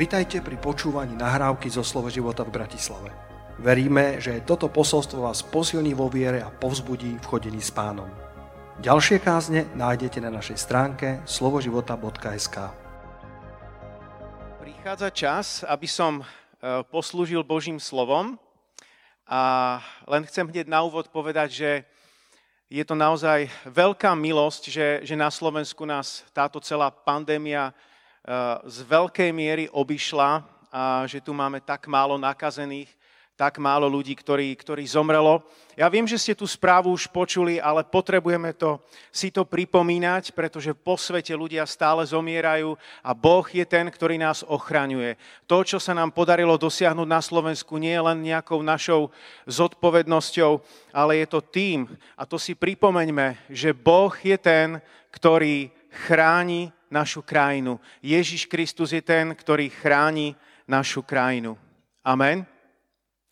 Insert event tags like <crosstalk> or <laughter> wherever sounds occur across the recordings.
Vitajte pri počúvaní nahrávky zo Slovo života v Bratislave. Veríme, že toto posolstvo vás posilní vo viere a povzbudí v chodení s pánom. Ďalšie kázne nájdete na našej stránke slovoživota.sk Prichádza čas, aby som e, poslúžil Božím slovom a len chcem hneď na úvod povedať, že je to naozaj veľká milosť, že, že na Slovensku nás táto celá pandémia z veľkej miery obišla a že tu máme tak málo nakazených, tak málo ľudí, ktorí, ktorí zomrelo. Ja viem, že ste tú správu už počuli, ale potrebujeme to, si to pripomínať, pretože po svete ľudia stále zomierajú a Boh je ten, ktorý nás ochraňuje. To, čo sa nám podarilo dosiahnuť na Slovensku, nie je len nejakou našou zodpovednosťou, ale je to tým, a to si pripomeňme, že Boh je ten, ktorý chráni našu krajinu. Ježiš Kristus je ten, ktorý chráni našu krajinu. Amen.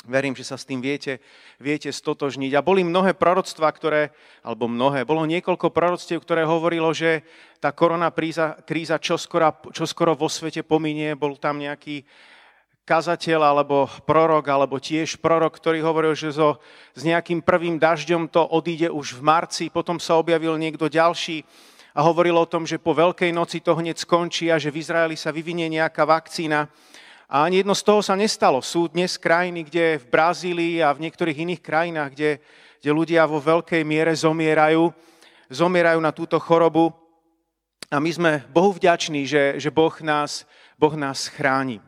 Verím, že sa s tým viete, viete stotožniť. A boli mnohé proroctvá, ktoré, alebo mnohé, bolo niekoľko proroctiev, ktoré hovorilo, že tá korona kríza, kríza čoskoro, čoskoro vo svete pominie. Bol tam nejaký kazateľ alebo prorok, alebo tiež prorok, ktorý hovoril, že so, s nejakým prvým dažďom to odíde už v marci, potom sa objavil niekto ďalší, a hovoril o tom, že po Veľkej noci to hneď skončí a že v Izraeli sa vyvinie nejaká vakcína. A ani jedno z toho sa nestalo. Sú dnes krajiny, kde v Brazílii a v niektorých iných krajinách, kde, kde ľudia vo veľkej miere zomierajú, zomierajú na túto chorobu. A my sme Bohu vďační, že, že boh, nás, boh nás chráni.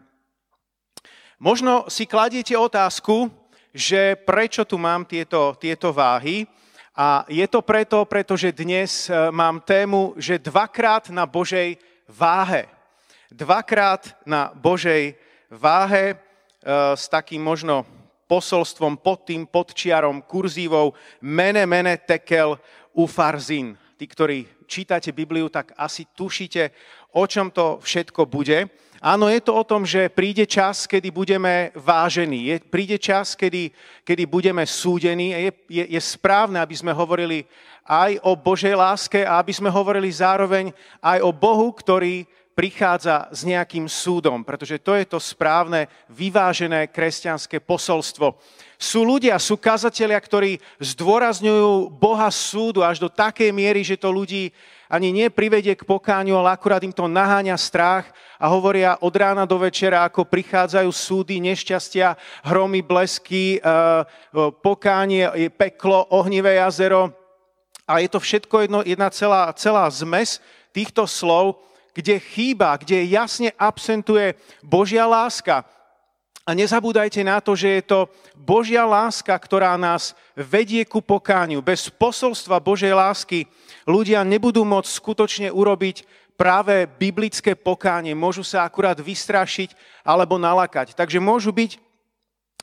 Možno si kladiete otázku, že prečo tu mám tieto, tieto váhy. A je to preto, pretože dnes e, mám tému, že dvakrát na Božej váhe. Dvakrát na Božej váhe e, s takým možno posolstvom pod tým podčiarom, kurzívou mene, mene, tekel, ufarzin. Tí, ktorí čítate Bibliu, tak asi tušíte, o čom to všetko bude. Áno, je to o tom, že príde čas, kedy budeme vážení. Je, príde čas, kedy, kedy budeme súdení. Je, je, je správne, aby sme hovorili aj o Božej láske a aby sme hovorili zároveň aj o Bohu, ktorý prichádza s nejakým súdom, pretože to je to správne, vyvážené kresťanské posolstvo. Sú ľudia, sú kazatelia, ktorí zdôrazňujú Boha súdu až do takej miery, že to ľudí ani nie privedie k pokáňu, ale akurát im to naháňa strach a hovoria od rána do večera, ako prichádzajú súdy, nešťastia, hromy, blesky, eh, pokánie, peklo, ohnivé jazero. A je to všetko jedno, jedna celá, celá zmes týchto slov, kde chýba, kde jasne absentuje Božia láska. A nezabúdajte na to, že je to Božia láska, ktorá nás vedie ku pokániu. Bez posolstva Božej lásky ľudia nebudú môcť skutočne urobiť práve biblické pokánie. Môžu sa akurát vystrašiť alebo nalakať. Takže môžu byť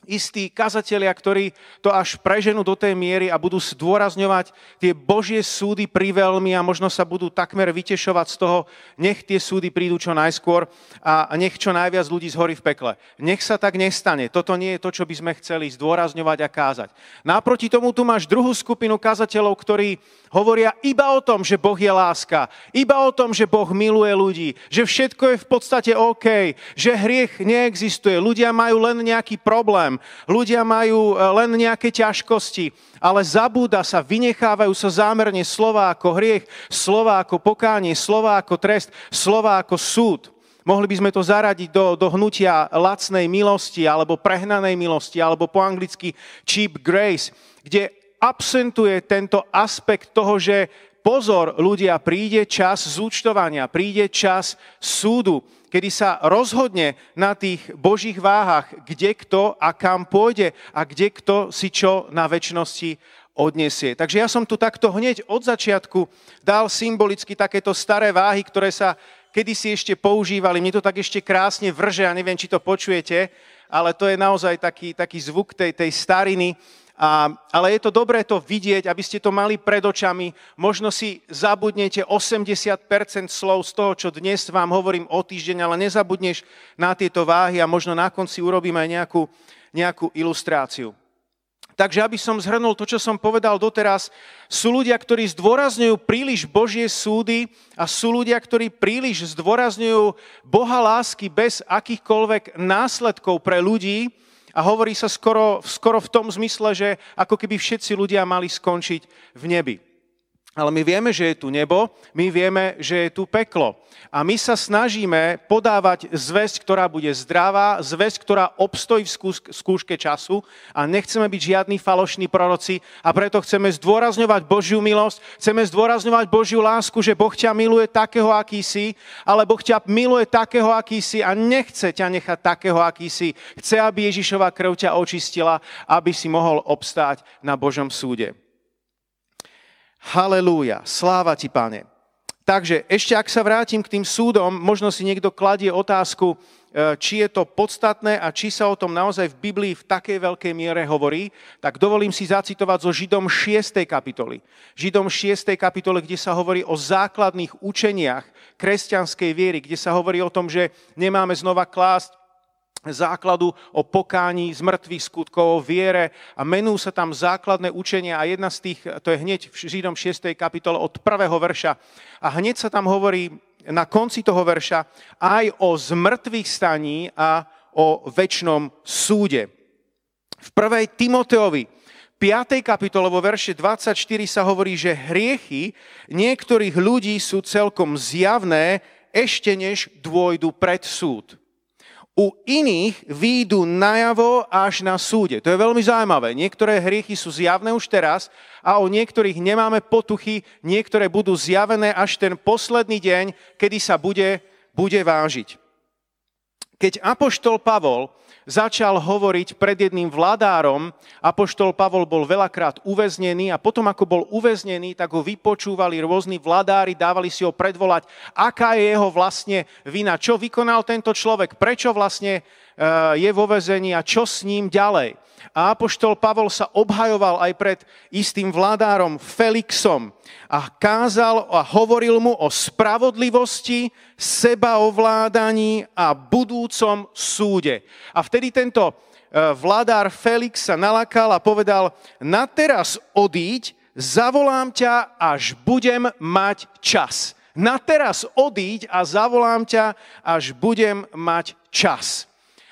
istí kazatelia, ktorí to až preženú do tej miery a budú zdôrazňovať tie Božie súdy pri veľmi a možno sa budú takmer vytešovať z toho, nech tie súdy prídu čo najskôr a nech čo najviac ľudí zhorí v pekle. Nech sa tak nestane. Toto nie je to, čo by sme chceli zdôrazňovať a kázať. Naproti tomu tu máš druhú skupinu kazateľov, ktorí hovoria iba o tom, že Boh je láska, iba o tom, že Boh miluje ľudí, že všetko je v podstate OK, že hriech neexistuje, ľudia majú len nejaký problém, ľudia majú e, len nejaké ťažkosti, ale zabúda sa, vynechávajú sa zámerne slova ako hriech, slova ako pokánie, slova ako trest, slova ako súd. Mohli by sme to zaradiť do, do hnutia lacnej milosti alebo prehnanej milosti alebo po anglicky cheap grace, kde absentuje tento aspekt toho, že pozor ľudia, príde čas zúčtovania, príde čas súdu, kedy sa rozhodne na tých božích váhach, kde kto a kam pôjde a kde kto si čo na väčšnosti odniesie. Takže ja som tu takto hneď od začiatku dal symbolicky takéto staré váhy, ktoré sa kedysi ešte používali. Mne to tak ešte krásne vrže, a neviem, či to počujete, ale to je naozaj taký, taký zvuk tej, tej stariny. A, ale je to dobré to vidieť, aby ste to mali pred očami. Možno si zabudnete 80% slov z toho, čo dnes vám hovorím o týždeň, ale nezabudneš na tieto váhy a možno na konci urobím aj nejakú, nejakú ilustráciu. Takže aby som zhrnul to, čo som povedal doteraz, sú ľudia, ktorí zdôrazňujú príliš Božie súdy a sú ľudia, ktorí príliš zdôrazňujú Boha lásky bez akýchkoľvek následkov pre ľudí a hovorí sa skoro, skoro v tom zmysle, že ako keby všetci ľudia mali skončiť v nebi. Ale my vieme, že je tu nebo, my vieme, že je tu peklo. A my sa snažíme podávať zväzť, ktorá bude zdravá, zväzť, ktorá obstojí v skúške času a nechceme byť žiadni falošní proroci a preto chceme zdôrazňovať Božiu milosť, chceme zdôrazňovať Božiu lásku, že Boh ťa miluje takého, aký si, ale Boh ťa miluje takého, aký si a nechce ťa nechať takého, aký si. Chce, aby Ježišova krv ťa očistila, aby si mohol obstáť na Božom súde. Halelúja, sláva ti, pane. Takže ešte ak sa vrátim k tým súdom, možno si niekto kladie otázku, e, či je to podstatné a či sa o tom naozaj v Biblii v takej veľkej miere hovorí, tak dovolím si zacitovať zo Židom 6. kapitoly. Židom 6. kapitole, kde sa hovorí o základných učeniach kresťanskej viery, kde sa hovorí o tom, že nemáme znova klásť základu o pokání z mŕtvych skutkov, o viere a menú sa tam základné učenia a jedna z tých, to je hneď v Židom 6. kapitole od prvého verša a hneď sa tam hovorí na konci toho verša aj o zmrtvých staní a o väčšnom súde. V prvej Timoteovi 5. kapitole vo verše 24 sa hovorí, že hriechy niektorých ľudí sú celkom zjavné ešte než dôjdu pred súd u iných výjdu najavo až na súde. To je veľmi zaujímavé. Niektoré hriechy sú zjavné už teraz a o niektorých nemáme potuchy, niektoré budú zjavené až ten posledný deň, kedy sa bude, bude vážiť. Keď Apoštol Pavol začal hovoriť pred jedným vladárom. Apoštol Pavol bol veľakrát uväznený a potom, ako bol uväznený, tak ho vypočúvali rôzni vladári, dávali si ho predvolať, aká je jeho vlastne vina, čo vykonal tento človek, prečo vlastne je vo vezení a čo s ním ďalej. A apoštol Pavol sa obhajoval aj pred istým vládárom Felixom a kázal a hovoril mu o spravodlivosti, sebaovládaní a budúcom súde. A vtedy tento e, vládár Felix sa nalakal a povedal, na teraz odíď, zavolám ťa, až budem mať čas. Na teraz odíď a zavolám ťa, až budem mať čas.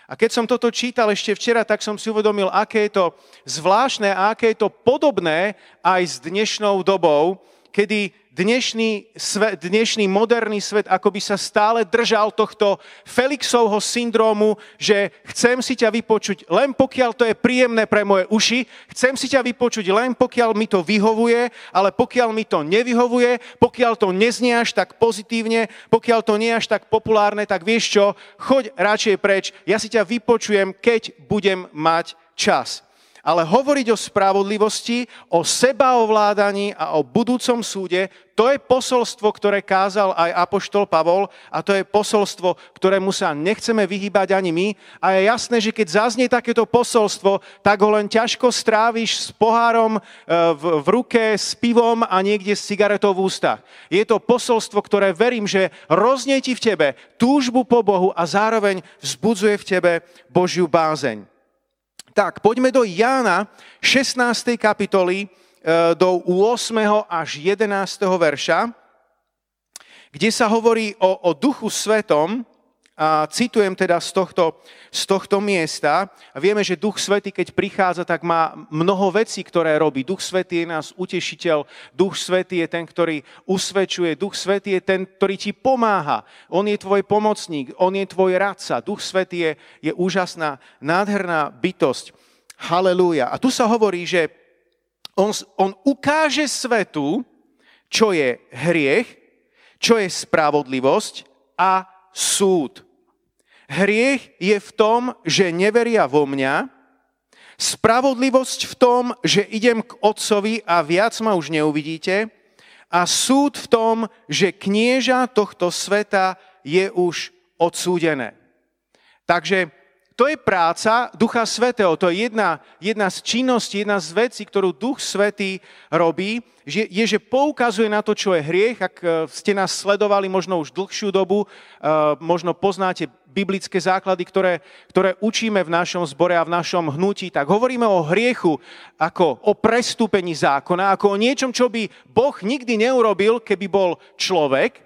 A keď som toto čítal ešte včera, tak som si uvedomil, aké je to zvláštne a aké je to podobné aj s dnešnou dobou, kedy dnešný, svet, dnešný moderný svet akoby sa stále držal tohto Felixovho syndrómu, že chcem si ťa vypočuť len pokiaľ to je príjemné pre moje uši, chcem si ťa vypočuť len pokiaľ mi to vyhovuje, ale pokiaľ mi to nevyhovuje, pokiaľ to neznie až tak pozitívne, pokiaľ to nie je až tak populárne, tak vieš čo, choď radšej preč, ja si ťa vypočujem, keď budem mať čas ale hovoriť o spravodlivosti, o sebaovládaní a o budúcom súde, to je posolstvo, ktoré kázal aj Apoštol Pavol a to je posolstvo, ktorému sa nechceme vyhýbať ani my. A je jasné, že keď zaznie takéto posolstvo, tak ho len ťažko stráviš s pohárom e, v, v ruke, s pivom a niekde s cigaretou v ústach. Je to posolstvo, ktoré verím, že roznieti v tebe túžbu po Bohu a zároveň vzbudzuje v tebe Božiu bázeň. Tak, poďme do Jána 16. kapitoly, e, do 8. až 11. verša, kde sa hovorí o, o Duchu Svetom, a citujem teda z tohto, z tohto miesta. A vieme, že Duch Svety, keď prichádza, tak má mnoho vecí, ktoré robí. Duch Svety je nás utešiteľ, Duch Svety je ten, ktorý usvedčuje, Duch Svety je ten, ktorý ti pomáha. On je tvoj pomocník, on je tvoj radca. Duch Svety je, je úžasná, nádherná bytosť. Halelúja. A tu sa hovorí, že on, on ukáže svetu, čo je hriech, čo je spravodlivosť a súd. Hriech je v tom, že neveria vo mňa, spravodlivosť v tom, že idem k otcovi a viac ma už neuvidíte, a súd v tom, že knieža tohto sveta je už odsúdené. Takže to je práca Ducha Svetého. To je jedna, jedna z činností, jedna z vecí, ktorú Duch Svetý robí, že, je, že poukazuje na to, čo je hriech. Ak e, ste nás sledovali možno už dlhšiu dobu, e, možno poznáte biblické základy, ktoré, ktoré učíme v našom zbore a v našom hnutí, tak hovoríme o hriechu ako o prestúpení zákona, ako o niečom, čo by Boh nikdy neurobil, keby bol človek.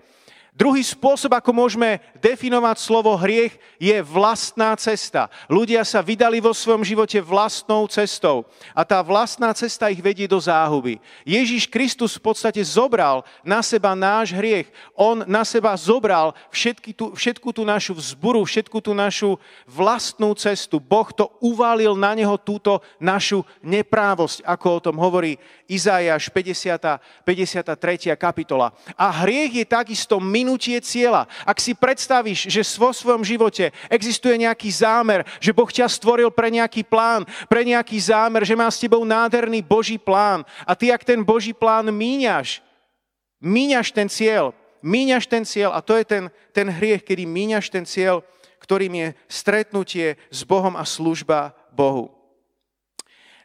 Druhý spôsob, ako môžeme definovať slovo hriech, je vlastná cesta. Ľudia sa vydali vo svojom živote vlastnou cestou a tá vlastná cesta ich vedie do záhuby. Ježíš Kristus v podstate zobral na seba náš hriech. On na seba zobral všetky tú, všetku tú našu vzburu, všetku tú našu vlastnú cestu. Boh to uvalil na neho túto našu neprávosť, ako o tom hovorí Izajáš 50. 53. kapitola. A hriech je takisto minulý minutie cieľa. Ak si predstavíš, že vo svojom živote existuje nejaký zámer, že Boh ťa stvoril pre nejaký plán, pre nejaký zámer, že má s tebou nádherný Boží plán a ty, ak ten Boží plán míňaš, míňaš ten cieľ, míňaš ten cieľ a to je ten, ten hriech, kedy míňaš ten cieľ, ktorým je stretnutie s Bohom a služba Bohu.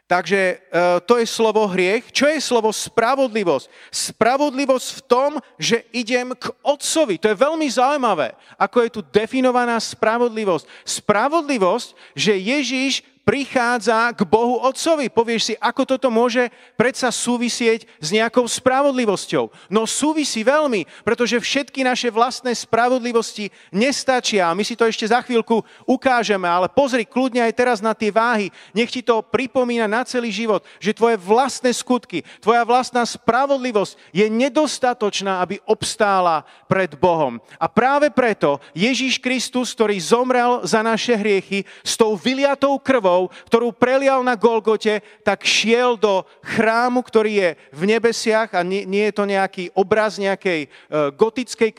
Takže e, to je slovo hriech. Čo je slovo spravodlivosť? Spravodlivosť v tom, že idem k Otcovi. To je veľmi zaujímavé, ako je tu definovaná spravodlivosť. Spravodlivosť, že Ježíš prichádza k Bohu Otcovi. Povieš si, ako toto môže predsa súvisieť s nejakou spravodlivosťou. No súvisí veľmi, pretože všetky naše vlastné spravodlivosti nestačia. My si to ešte za chvíľku ukážeme, ale pozri kľudne aj teraz na tie váhy. Nech ti to pripomína na celý život, že tvoje vlastné skutky, tvoja vlastná spravodlivosť je nedostatočná, aby obstála pred Bohom. A práve preto Ježíš Kristus, ktorý zomrel za naše hriechy, s tou vyliatou krvou, krvou, ktorú prelial na Golgote, tak šiel do chrámu, ktorý je v nebesiach a nie, nie je to nejaký obraz nejakej e, gotickej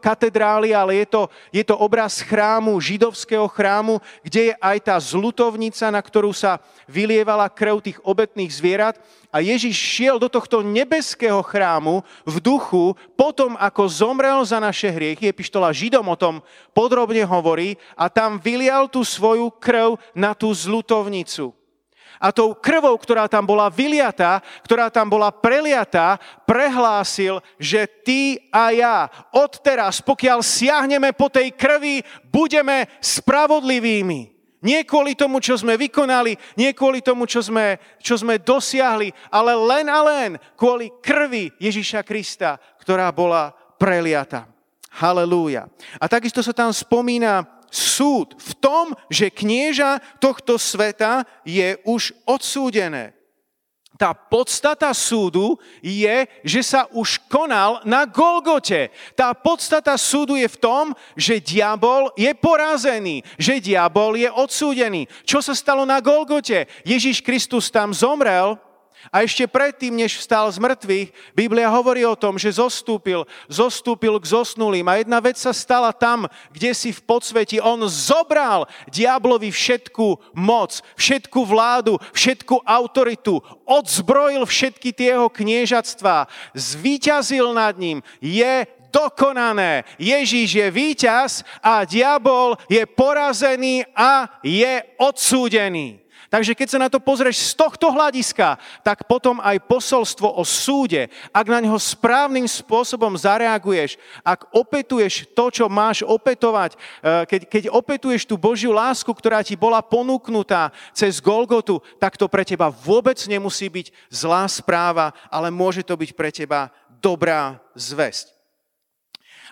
katedrály, ale je to, je to obraz chrámu, židovského chrámu, kde je aj tá zlutovnica, na ktorú sa vylievala krv tých obetných zvierat. A Ježiš šiel do tohto nebeského chrámu v duchu, potom ako zomrel za naše hriechy, epištola Židom o tom podrobne hovorí, a tam vylial tú svoju krv na tú zlutovnicu. A tou krvou, ktorá tam bola vyliatá, ktorá tam bola preliatá, prehlásil, že ty a ja odteraz, pokiaľ siahneme po tej krvi, budeme spravodlivými. Nie kvôli tomu, čo sme vykonali, nie kvôli tomu, čo sme, čo sme dosiahli, ale len a len kvôli krvi Ježiša Krista, ktorá bola preliata. Halelúja. A takisto sa tam spomína súd v tom, že knieža tohto sveta je už odsúdené tá podstata súdu je, že sa už konal na Golgote. Tá podstata súdu je v tom, že diabol je porazený, že diabol je odsúdený. Čo sa stalo na Golgote? Ježiš Kristus tam zomrel, a ešte predtým, než vstal z mŕtvych, Biblia hovorí o tom, že zostúpil, zostúpil k zosnulým. A jedna vec sa stala tam, kde si v podsveti. On zobral diablovi všetku moc, všetku vládu, všetku autoritu. Odzbrojil všetky tie jeho kniežatstvá. Zvíťazil nad ním. Je dokonané. Ježíš je víťaz a diabol je porazený a je odsúdený. Takže keď sa na to pozrieš z tohto hľadiska, tak potom aj posolstvo o súde, ak na neho správnym spôsobom zareaguješ, ak opetuješ to, čo máš opetovať, eh, keď, keď opetuješ tú Božiu lásku, ktorá ti bola ponúknutá cez Golgotu, tak to pre teba vôbec nemusí byť zlá správa, ale môže to byť pre teba dobrá zväzť.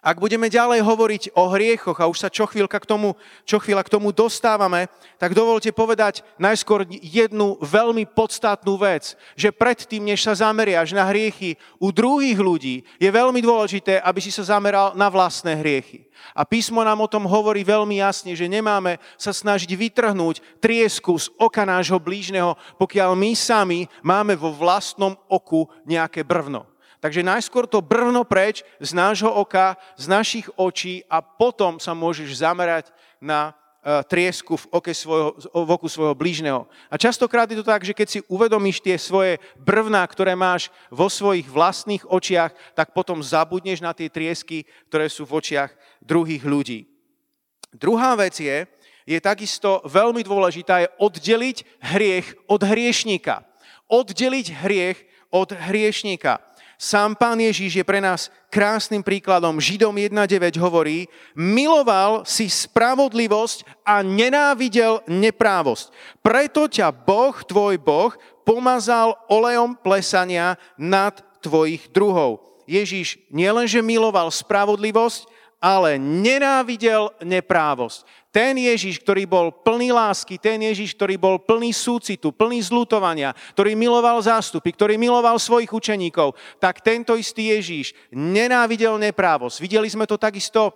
Ak budeme ďalej hovoriť o hriechoch, a už sa čo, chvíľka k tomu, čo chvíľa k tomu dostávame, tak dovolte povedať najskôr jednu veľmi podstatnú vec, že predtým, než sa zameriaš na hriechy u druhých ľudí, je veľmi dôležité, aby si sa zameral na vlastné hriechy. A písmo nám o tom hovorí veľmi jasne, že nemáme sa snažiť vytrhnúť triesku z oka nášho blížneho, pokiaľ my sami máme vo vlastnom oku nejaké brvno. Takže najskôr to brvno preč z nášho oka, z našich očí a potom sa môžeš zamerať na e, triesku v, oke svojho, v oku svojho blížneho. A častokrát je to tak, že keď si uvedomíš tie svoje brvná, ktoré máš vo svojich vlastných očiach, tak potom zabudneš na tie triesky, ktoré sú v očiach druhých ľudí. Druhá vec je, je takisto veľmi dôležitá, je oddeliť hriech od hriešníka. Oddeliť hriech od hriešníka. Sám pán Ježíš je pre nás krásnym príkladom. Židom 1.9 hovorí, miloval si spravodlivosť a nenávidel neprávosť. Preto ťa Boh, tvoj Boh, pomazal olejom plesania nad tvojich druhov. Ježíš nielenže miloval spravodlivosť, ale nenávidel neprávosť. Ten Ježiš, ktorý bol plný lásky, ten Ježiš, ktorý bol plný súcitu, plný zlutovania, ktorý miloval zástupy, ktorý miloval svojich učeníkov, tak tento istý Ježiš nenávidel neprávosť. Videli sme to takisto e,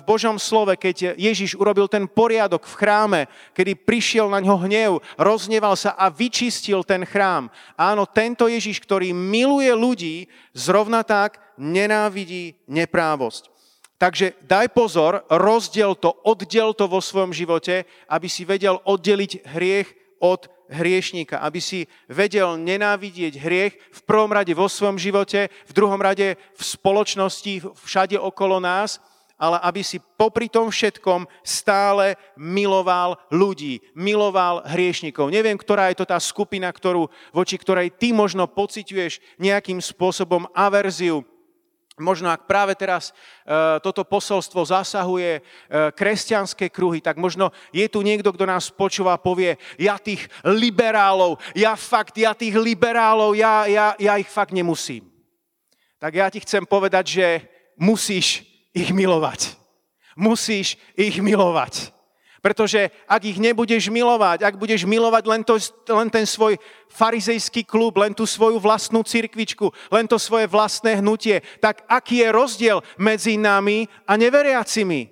v Božom slove, keď Ježiš urobil ten poriadok v chráme, kedy prišiel na ňo hnev, rozneval sa a vyčistil ten chrám. Áno, tento Ježiš, ktorý miluje ľudí, zrovna tak nenávidí neprávosť. Takže daj pozor, rozdiel to, oddiel to vo svojom živote, aby si vedel oddeliť hriech od hriešníka, aby si vedel nenávidieť hriech v prvom rade vo svojom živote, v druhom rade v spoločnosti, všade okolo nás, ale aby si popri tom všetkom stále miloval ľudí, miloval hriešnikov. Neviem, ktorá je to tá skupina, ktorú, voči ktorej ty možno pociťuješ nejakým spôsobom averziu, Možno ak práve teraz e, toto posolstvo zasahuje e, kresťanské kruhy, tak možno je tu niekto, kto nás počúva a povie, ja tých liberálov, ja fakt, ja tých liberálov, ja, ja, ja ich fakt nemusím. Tak ja ti chcem povedať, že musíš ich milovať. Musíš ich milovať. Pretože ak ich nebudeš milovať, ak budeš milovať len, to, len ten svoj farizejský klub, len tú svoju vlastnú cirkvičku, len to svoje vlastné hnutie, tak aký je rozdiel medzi nami a neveriacimi?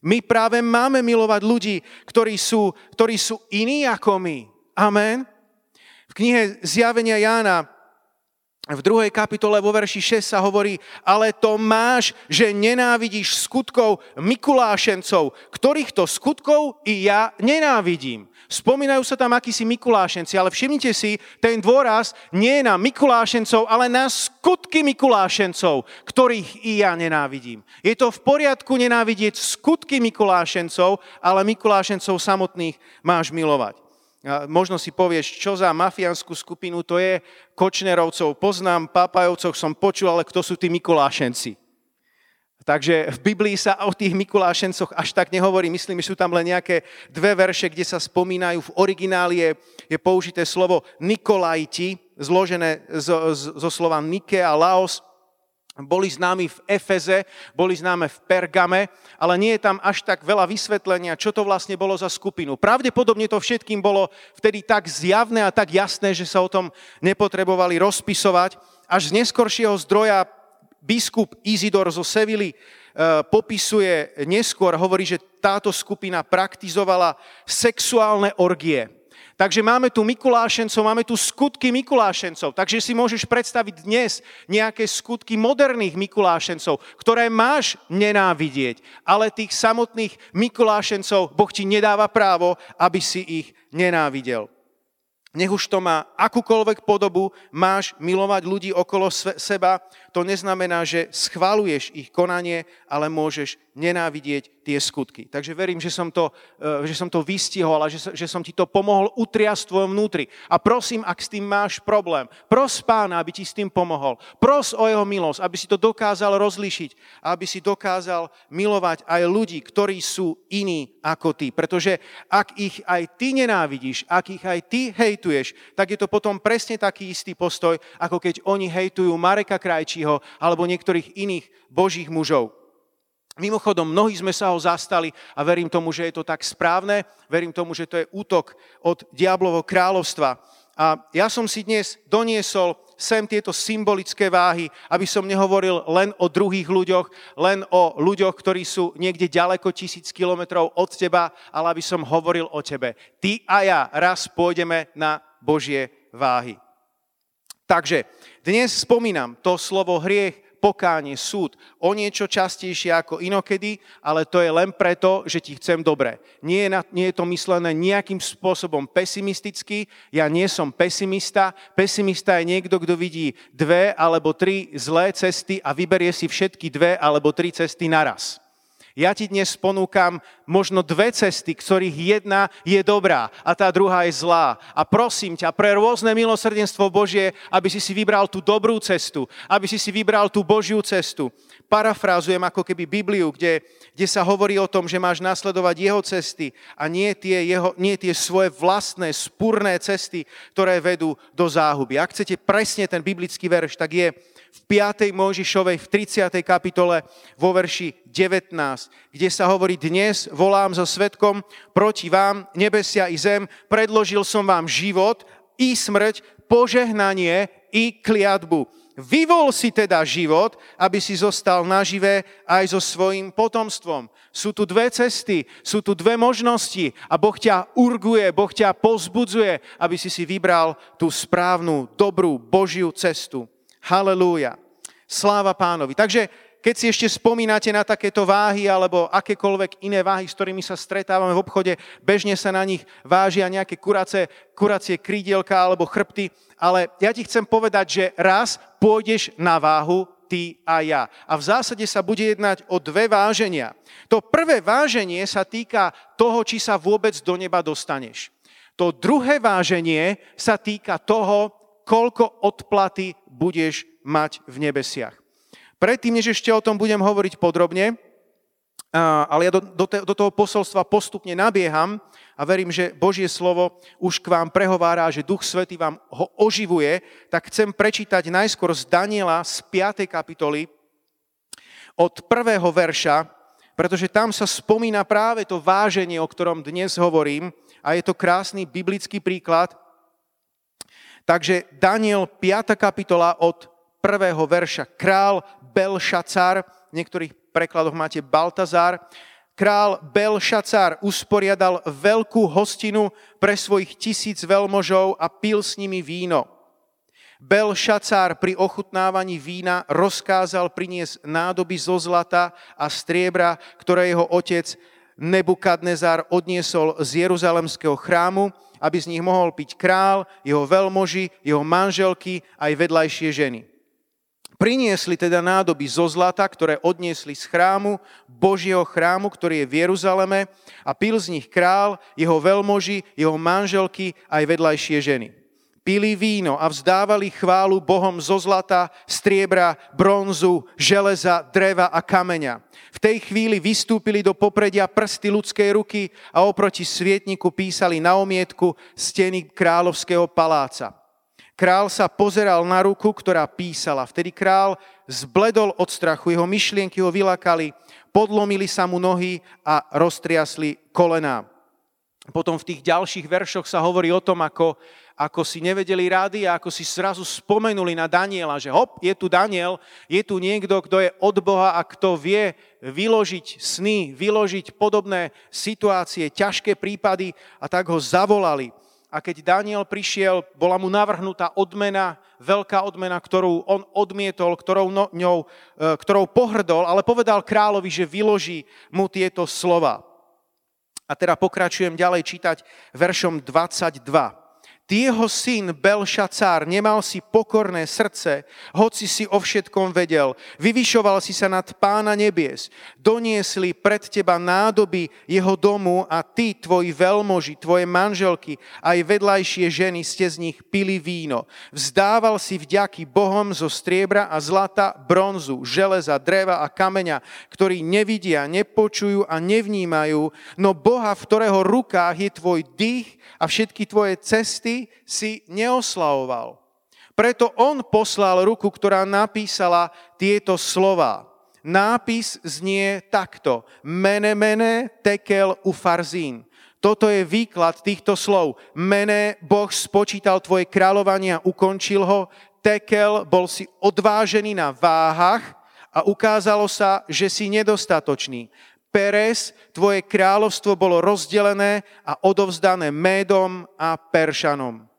My práve máme milovať ľudí, ktorí sú, ktorí sú iní ako my. Amen. V knihe Zjavenia Jána v druhej kapitole vo verši 6 sa hovorí, ale to máš, že nenávidíš skutkov Mikulášencov, ktorýchto skutkov i ja nenávidím. Spomínajú sa tam akísi Mikulášenci, ale všimnite si, ten dôraz nie je na Mikulášencov, ale na skutky Mikulášencov, ktorých i ja nenávidím. Je to v poriadku nenávidieť skutky Mikulášencov, ale Mikulášencov samotných máš milovať. Možno si povieš, čo za mafiánsku skupinu to je. Kočnerovcov poznám, Pápajovcov som počul, ale kto sú tí Mikulášenci? Takže v Biblii sa o tých Mikulášencoch až tak nehovorí. Myslím, že sú tam len nejaké dve verše, kde sa spomínajú. V origináli je, je použité slovo Nikolajti, zložené zo, zo slova Nike a Laos boli známi v Efeze, boli známe v Pergame, ale nie je tam až tak veľa vysvetlenia, čo to vlastne bolo za skupinu. Pravdepodobne to všetkým bolo vtedy tak zjavné a tak jasné, že sa o tom nepotrebovali rozpisovať. Až z neskoršieho zdroja biskup Izidor zo Sevily e, popisuje neskôr, hovorí, že táto skupina praktizovala sexuálne orgie. Takže máme tu Mikulášencov, máme tu skutky Mikulášencov. Takže si môžeš predstaviť dnes nejaké skutky moderných Mikulášencov, ktoré máš nenávidieť. Ale tých samotných Mikulášencov Boh ti nedáva právo, aby si ich nenávidel. Nech už to má akúkoľvek podobu, máš milovať ľudí okolo seba, to neznamená, že schvaluješ ich konanie, ale môžeš nenávidieť tie skutky. Takže verím, že som to, eh, že som to vystihol a že, že som ti to pomohol utriasť tvojom vnútri. A prosím, ak s tým máš problém, pros pána, aby ti s tým pomohol. Pros o jeho milosť, aby si to dokázal rozlišiť, aby si dokázal milovať aj ľudí, ktorí sú iní ako ty. Pretože ak ich aj ty nenávidíš, ak ich aj ty hejtuješ, tak je to potom presne taký istý postoj, ako keď oni hejtujú Mareka Krajčího alebo niektorých iných božích mužov. Mimochodom, mnohí sme sa ho zastali a verím tomu, že je to tak správne. Verím tomu, že to je útok od diablovo kráľovstva. A ja som si dnes doniesol sem tieto symbolické váhy, aby som nehovoril len o druhých ľuďoch, len o ľuďoch, ktorí sú niekde ďaleko tisíc kilometrov od teba, ale aby som hovoril o tebe. Ty a ja raz pôjdeme na Božie váhy. Takže dnes spomínam to slovo hriech pokánie, súd o niečo častejšie ako inokedy, ale to je len preto, že ti chcem dobre. Nie je, na, nie je to myslené nejakým spôsobom pesimisticky. Ja nie som pesimista. Pesimista je niekto, kto vidí dve alebo tri zlé cesty a vyberie si všetky dve alebo tri cesty naraz. Ja ti dnes ponúkam možno dve cesty, ktorých jedna je dobrá a tá druhá je zlá. A prosím ťa pre rôzne milosrdenstvo Božie, aby si si vybral tú dobrú cestu, aby si si vybral tú Božiu cestu. Parafrázujem ako keby Bibliu, kde, kde sa hovorí o tom, že máš nasledovať jeho cesty a nie tie, jeho, nie tie svoje vlastné, spurné cesty, ktoré vedú do záhuby. Ak chcete presne ten biblický verš, tak je v 5. Mojžišovej v 30. kapitole vo verši 19, kde sa hovorí dnes volám so svetkom proti vám, nebesia i zem, predložil som vám život i smrť, požehnanie i kliatbu. Vyvol si teda život, aby si zostal nažive aj so svojím potomstvom. Sú tu dve cesty, sú tu dve možnosti a Boh ťa urguje, Boh ťa pozbudzuje, aby si si vybral tú správnu, dobrú Božiu cestu. Halelúja. Sláva pánovi. Takže keď si ešte spomínate na takéto váhy alebo akékoľvek iné váhy, s ktorými sa stretávame v obchode, bežne sa na nich vážia nejaké kurace, kuracie krídielka alebo chrbty, ale ja ti chcem povedať, že raz pôjdeš na váhu ty a ja. A v zásade sa bude jednať o dve váženia. To prvé váženie sa týka toho, či sa vôbec do neba dostaneš. To druhé váženie sa týka toho, koľko odplaty budeš mať v nebesiach. Predtým, než ešte o tom budem hovoriť podrobne, ale ja do, do, do toho posolstva postupne nabieham a verím, že Božie slovo už k vám prehovára, že Duch Svetý vám ho oživuje, tak chcem prečítať najskôr z Daniela z 5. kapitoly od prvého verša, pretože tam sa spomína práve to váženie, o ktorom dnes hovorím a je to krásny biblický príklad. Takže Daniel 5. kapitola od prvého verša. Král Belšacar, v niektorých prekladoch máte Baltazar, král Belšacar usporiadal veľkú hostinu pre svojich tisíc veľmožov a pil s nimi víno. Belšacár pri ochutnávaní vína rozkázal priniesť nádoby zo zlata a striebra, ktoré jeho otec Nebukadnezar odniesol z Jeruzalemského chrámu, aby z nich mohol piť král, jeho veľmoži, jeho manželky aj vedľajšie ženy. Priniesli teda nádoby zo zlata, ktoré odniesli z chrámu, Božieho chrámu, ktorý je v Jeruzaleme a pil z nich král, jeho veľmoži, jeho manželky aj vedľajšie ženy. Pili víno a vzdávali chválu Bohom zo zlata, striebra, bronzu, železa, dreva a kameňa. V tej chvíli vystúpili do popredia prsty ľudskej ruky a oproti svietniku písali na omietku steny kráľovského paláca. Král sa pozeral na ruku, ktorá písala. Vtedy král zbledol od strachu, jeho myšlienky ho vylakali, podlomili sa mu nohy a roztriasli kolená. Potom v tých ďalších veršoch sa hovorí o tom, ako, ako si nevedeli rády a ako si zrazu spomenuli na Daniela, že hop, je tu Daniel, je tu niekto, kto je od Boha a kto vie vyložiť sny, vyložiť podobné situácie, ťažké prípady a tak ho zavolali a keď Daniel prišiel, bola mu navrhnutá odmena, veľká odmena, ktorú on odmietol, ktorou, no, ňou, e, ktorou pohrdol, ale povedal kráľovi, že vyloží mu tieto slova. A teda pokračujem ďalej čítať veršom 22. Jeho syn Belšacár nemal si pokorné srdce, hoci si o všetkom vedel. Vyvyšoval si sa nad pána nebies. Doniesli pred teba nádoby jeho domu a ty, tvoji veľmoži, tvoje manželky, aj vedľajšie ženy ste z nich pili víno. Vzdával si vďaky Bohom zo striebra a zlata, bronzu, železa, dreva a kameňa, ktorí nevidia, nepočujú a nevnímajú, no Boha, v ktorého rukách je tvoj dých a všetky tvoje cesty si neoslavoval. Preto on poslal ruku, ktorá napísala tieto slova. Nápis znie takto. Mene, mene, tekel ufarzín. Toto je výklad týchto slov. Mene, Boh spočítal tvoje kráľovanie a ukončil ho. Tekel, bol si odvážený na váhach a ukázalo sa, že si nedostatočný. Peres, tvoje kráľovstvo bolo rozdelené a odovzdané Médom a Peršanom.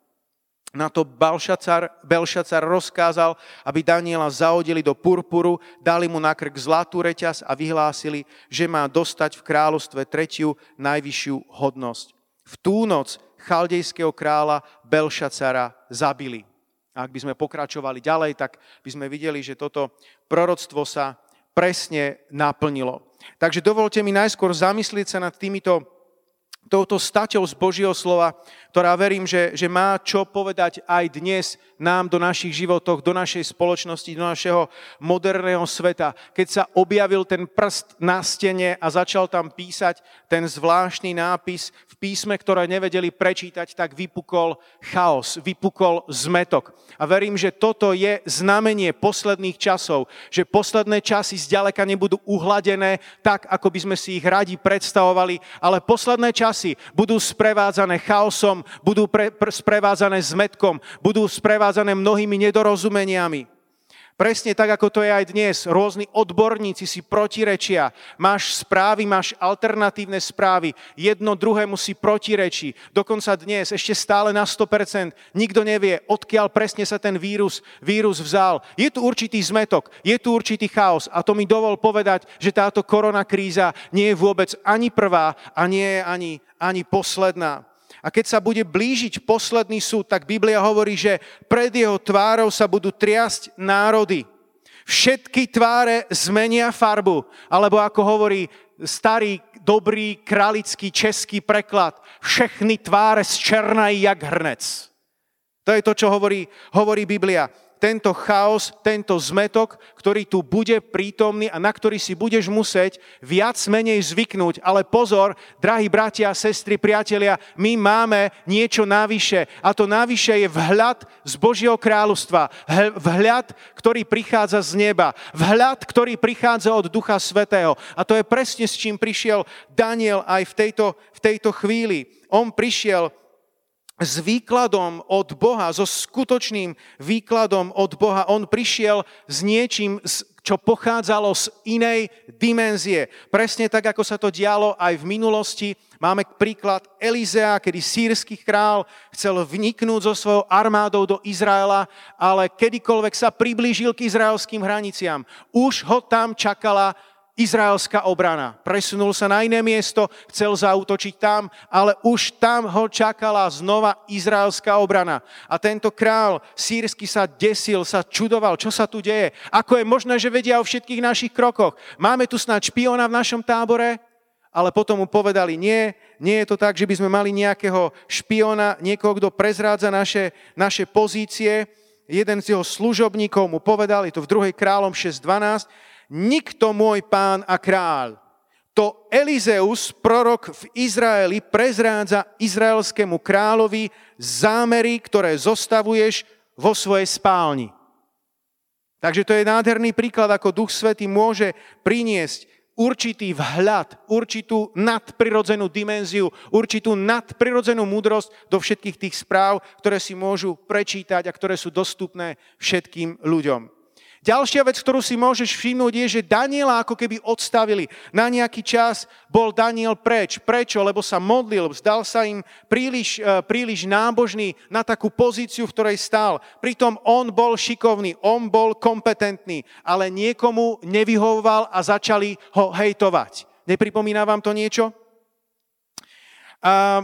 Na to Belšacar, Belšacar rozkázal, aby Daniela zaodili do purpuru, dali mu na krk zlatú reťaz a vyhlásili, že má dostať v kráľovstve tretiu najvyššiu hodnosť. V tú noc chaldejského kráľa Belšacara zabili. A ak by sme pokračovali ďalej, tak by sme videli, že toto proroctvo sa presne naplnilo. Takže dovolte mi najskôr zamyslieť sa nad týmito touto staťou z Božieho slova, ktorá verím, že, že má čo povedať aj dnes nám do našich životoch, do našej spoločnosti, do našeho moderného sveta. Keď sa objavil ten prst na stene a začal tam písať ten zvláštny nápis v písme, ktoré nevedeli prečítať, tak vypukol chaos, vypukol zmetok. A verím, že toto je znamenie posledných časov, že posledné časy zďaleka nebudú uhladené tak, ako by sme si ich radi predstavovali, ale posledné časy budú sprevádzané chaosom, budú pre, pre, sprevádzané zmetkom, budú sprevádzané mnohými nedorozumeniami. Presne tak, ako to je aj dnes. Rôzni odborníci si protirečia. Máš správy, máš alternatívne správy. Jedno druhému si protirečí. Dokonca dnes, ešte stále na 100%, nikto nevie, odkiaľ presne sa ten vírus, vírus vzal. Je tu určitý zmetok, je tu určitý chaos. A to mi dovol povedať, že táto koronakríza nie je vôbec ani prvá a nie je ani, ani posledná. A keď sa bude blížiť posledný súd, tak Biblia hovorí, že pred jeho tvárou sa budú triasť národy. Všetky tváre zmenia farbu, alebo ako hovorí starý, dobrý, kralický český preklad, všechny tváre zčernají jak hrnec. To je to, čo hovorí, hovorí Biblia tento chaos, tento zmetok, ktorý tu bude prítomný a na ktorý si budeš musieť viac menej zvyknúť. Ale pozor, drahí bratia, sestry, priatelia, my máme niečo navyše. A to navyše je vhľad z Božieho kráľovstva. Vhľad, ktorý prichádza z neba. Vhľad, ktorý prichádza od Ducha Svetého. A to je presne s čím prišiel Daniel aj v tejto, v tejto chvíli. On prišiel s výkladom od Boha, so skutočným výkladom od Boha. On prišiel s niečím, čo pochádzalo z inej dimenzie. Presne tak, ako sa to dialo aj v minulosti. Máme príklad Elizea, kedy sírsky král chcel vniknúť so svojou armádou do Izraela, ale kedykoľvek sa priblížil k izraelským hraniciam, už ho tam čakala izraelská obrana. Presunul sa na iné miesto, chcel zautočiť tam, ale už tam ho čakala znova izraelská obrana. A tento král sírsky sa desil, sa čudoval, čo sa tu deje. Ako je možné, že vedia o všetkých našich krokoch. Máme tu snáď špiona v našom tábore? Ale potom mu povedali, nie, nie je to tak, že by sme mali nejakého špiona, niekoho, kto prezrádza naše, naše pozície. Jeden z jeho služobníkov mu povedal, je to v 2. kráľom 6.12, nikto môj pán a kráľ. To Elizeus, prorok v Izraeli, prezrádza izraelskému kráľovi zámery, ktoré zostavuješ vo svojej spálni. Takže to je nádherný príklad, ako Duch Svety môže priniesť určitý vhľad, určitú nadprirodzenú dimenziu, určitú nadprirodzenú múdrosť do všetkých tých správ, ktoré si môžu prečítať a ktoré sú dostupné všetkým ľuďom. Ďalšia vec, ktorú si môžeš všimnúť, je, že Daniela ako keby odstavili. Na nejaký čas bol Daniel preč. Prečo? Lebo sa modlil, zdal sa im príliš, e, príliš nábožný na takú pozíciu, v ktorej stál. Pritom on bol šikovný, on bol kompetentný, ale niekomu nevyhovoval a začali ho hejtovať. Nepripomína vám to niečo? A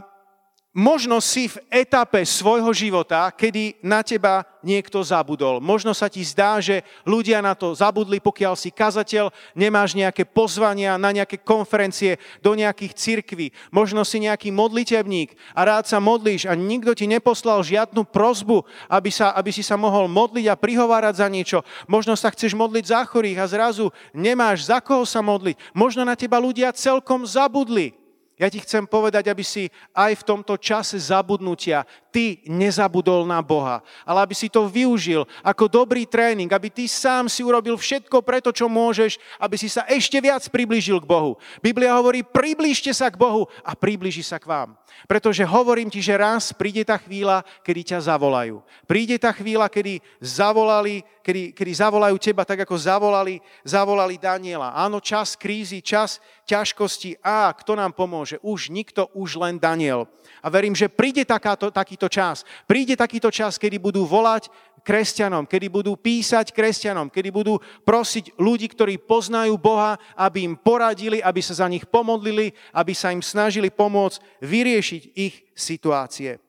Možno si v etape svojho života, kedy na teba niekto zabudol. Možno sa ti zdá, že ľudia na to zabudli, pokiaľ si kazateľ, nemáš nejaké pozvania na nejaké konferencie do nejakých cirkví. Možno si nejaký modlitebník a rád sa modlíš a nikto ti neposlal žiadnu prozbu, aby, sa, aby si sa mohol modliť a prihovárať za niečo. Možno sa chceš modliť za chorých a zrazu nemáš za koho sa modliť. Možno na teba ľudia celkom zabudli. Ja ti chcem povedať, aby si aj v tomto čase zabudnutia ty nezabudol na Boha, ale aby si to využil ako dobrý tréning, aby ty sám si urobil všetko preto, čo môžeš, aby si sa ešte viac priblížil k Bohu. Biblia hovorí, priblížte sa k Bohu a priblíži sa k vám. Pretože hovorím ti, že raz príde tá chvíľa, kedy ťa zavolajú. Príde tá chvíľa, kedy zavolali, kedy, kedy zavolajú teba tak, ako zavolali, zavolali Daniela. Áno, čas krízy, čas ťažkosti. A kto nám pomôže? Už nikto, už len Daniel. A verím, že príde takáto, takýto čas. Príde takýto čas, kedy budú volať kresťanom, kedy budú písať kresťanom, kedy budú prosiť ľudí, ktorí poznajú Boha, aby im poradili, aby sa za nich pomodlili, aby sa im snažili pomôcť vyriešiť ich situácie.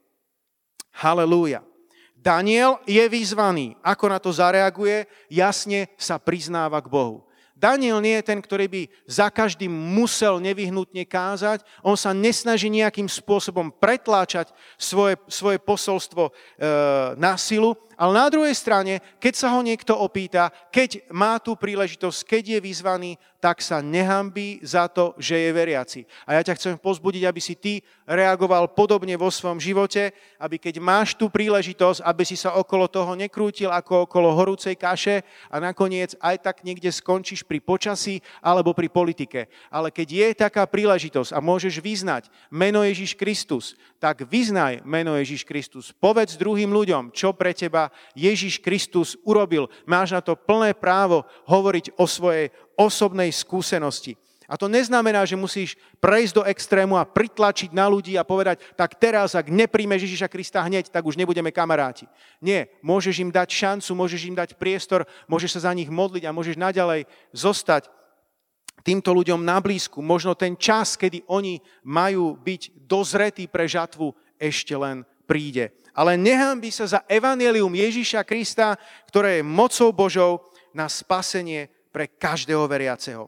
Halelúja. Daniel je vyzvaný. Ako na to zareaguje? Jasne sa priznáva k Bohu. Daniel nie je ten, ktorý by za každým musel nevyhnutne kázať. On sa nesnaží nejakým spôsobom pretláčať svoje, svoje posolstvo e, na silu, ale na druhej strane, keď sa ho niekto opýta, keď má tú príležitosť, keď je vyzvaný, tak sa nehambí za to, že je veriaci. A ja ťa chcem pozbudiť, aby si ty reagoval podobne vo svojom živote, aby keď máš tú príležitosť, aby si sa okolo toho nekrútil ako okolo horúcej kaše a nakoniec aj tak niekde skončíš pri počasí alebo pri politike. Ale keď je taká príležitosť a môžeš vyznať meno Ježiš Kristus, tak vyznaj meno Ježiš Kristus. Povedz druhým ľuďom, čo pre teba Ježiš Kristus urobil. Máš na to plné právo hovoriť o svojej osobnej skúsenosti. A to neznamená, že musíš prejsť do extrému a pritlačiť na ľudí a povedať, tak teraz, ak nepríjmeš Ježiša Krista hneď, tak už nebudeme kamaráti. Nie, môžeš im dať šancu, môžeš im dať priestor, môžeš sa za nich modliť a môžeš naďalej zostať týmto ľuďom na blízku. Možno ten čas, kedy oni majú byť dozretí pre žatvu, ešte len príde ale nehambi sa za evanelium Ježíša Krista, ktoré je mocou Božou na spasenie pre každého veriaceho.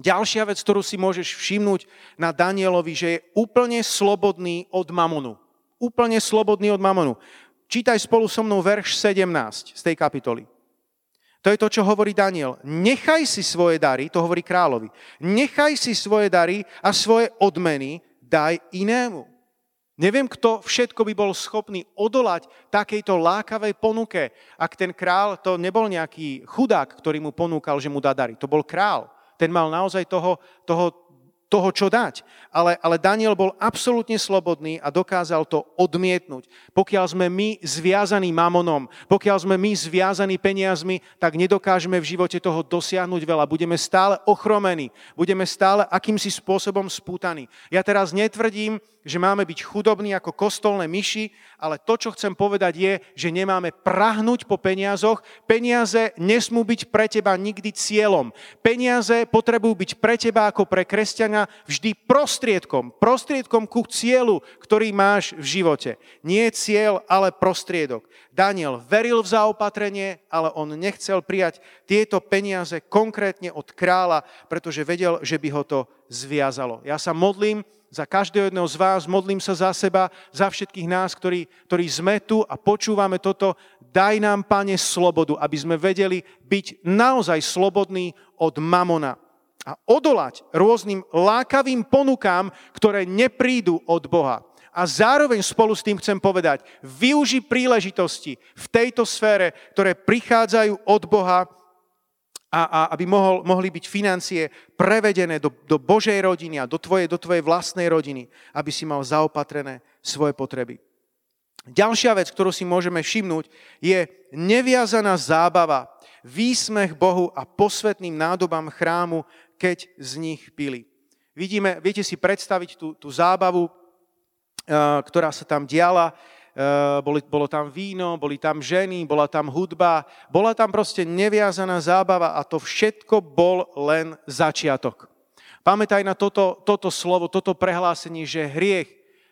Ďalšia vec, ktorú si môžeš všimnúť na Danielovi, že je úplne slobodný od mamonu. Úplne slobodný od mamonu. Čítaj spolu so mnou verš 17 z tej kapitoly. To je to, čo hovorí Daniel. Nechaj si svoje dary, to hovorí kráľovi, nechaj si svoje dary a svoje odmeny daj inému. Neviem, kto všetko by bol schopný odolať takejto lákavej ponuke, ak ten král to nebol nejaký chudák, ktorý mu ponúkal, že mu dá dary. To bol král. Ten mal naozaj toho, toho toho, čo dať. Ale, ale Daniel bol absolútne slobodný a dokázal to odmietnúť. Pokiaľ sme my zviazaní mamonom, pokiaľ sme my zviazaní peniazmi, tak nedokážeme v živote toho dosiahnuť veľa. Budeme stále ochromení, budeme stále akýmsi spôsobom spútaní. Ja teraz netvrdím, že máme byť chudobní ako kostolné myši, ale to, čo chcem povedať je, že nemáme prahnúť po peniazoch. Peniaze nesmú byť pre teba nikdy cieľom. Peniaze potrebujú byť pre teba ako pre kresťana vždy prostriedkom. Prostriedkom ku cieľu, ktorý máš v živote. Nie cieľ, ale prostriedok. Daniel veril v zaopatrenie, ale on nechcel prijať tieto peniaze konkrétne od kráľa, pretože vedel, že by ho to zviazalo. Ja sa modlím, za každého jedného z vás, modlím sa za seba, za všetkých nás, ktorí, ktorí sme tu a počúvame toto. Daj nám, Pane, slobodu, aby sme vedeli byť naozaj slobodní od mamona a odolať rôznym lákavým ponukám, ktoré neprídu od Boha. A zároveň spolu s tým chcem povedať, využi príležitosti v tejto sfére, ktoré prichádzajú od Boha, a, a aby mohol, mohli byť financie prevedené do, do Božej rodiny a do tvojej, do tvojej vlastnej rodiny, aby si mal zaopatrené svoje potreby. Ďalšia vec, ktorú si môžeme všimnúť, je neviazaná zábava, výsmech Bohu a posvetným nádobám chrámu, keď z nich pili. Vidíme, viete si predstaviť tú, tú zábavu, ktorá sa tam diala. Eh, bolo tam víno, boli tam ženy, bola tam hudba, bola tam proste neviazaná zábava a to všetko bol len začiatok. Pamätaj na toto, toto slovo, toto prehlásenie, že hriech,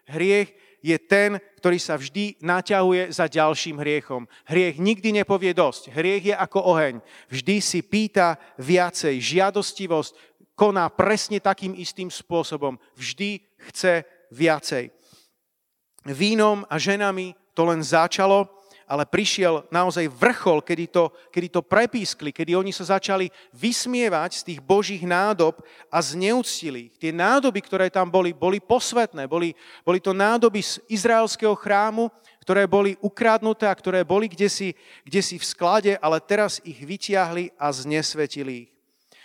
hriech je ten, ktorý sa vždy naťahuje za ďalším hriechom. Hriech nikdy nepovie dosť. Hriech je ako oheň. Vždy si pýta viacej. Žiadostivosť koná presne takým istým spôsobom. Vždy chce viacej vínom a ženami to len začalo, ale prišiel naozaj vrchol, kedy to, kedy to prepískli, kedy oni sa začali vysmievať z tých božích nádob a zneúctili ich. Tie nádoby, ktoré tam boli, boli posvetné. Boli, boli to nádoby z izraelského chrámu, ktoré boli ukradnuté a ktoré boli kde si, kde si v sklade, ale teraz ich vytiahli a znesvetili ich.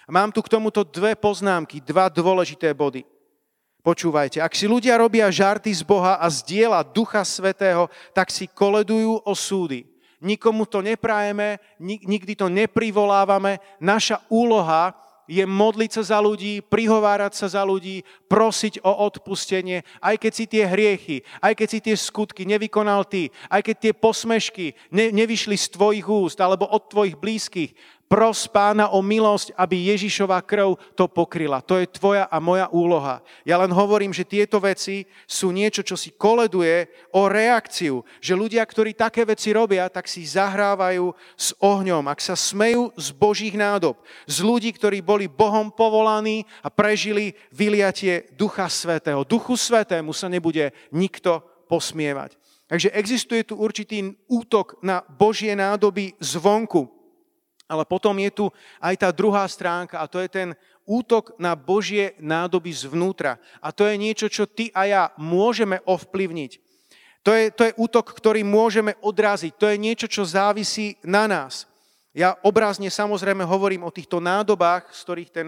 Mám tu k tomuto dve poznámky, dva dôležité body. Počúvajte, ak si ľudia robia žarty z Boha a zdieľa Ducha Svetého, tak si koledujú o súdy. Nikomu to neprajeme, nikdy to neprivolávame. Naša úloha je modliť sa za ľudí, prihovárať sa za ľudí, prosiť o odpustenie, aj keď si tie hriechy, aj keď si tie skutky nevykonal ty, aj keď tie posmešky ne, nevyšli z tvojich úst alebo od tvojich blízkych. Pros pána o milosť, aby Ježišova krv to pokryla. To je tvoja a moja úloha. Ja len hovorím, že tieto veci sú niečo, čo si koleduje o reakciu. Že ľudia, ktorí také veci robia, tak si zahrávajú s ohňom. Ak sa smejú z Božích nádob, z ľudí, ktorí boli Bohom povolaní a prežili vyliatie Ducha Svetého. Duchu Svetému sa nebude nikto posmievať. Takže existuje tu určitý útok na Božie nádoby zvonku. Ale potom je tu aj tá druhá stránka a to je ten útok na Božie nádoby zvnútra. A to je niečo, čo ty a ja môžeme ovplyvniť. To je, to je útok, ktorý môžeme odraziť. To je niečo, čo závisí na nás. Ja obrazne samozrejme hovorím o týchto nádobách, z ktorých ten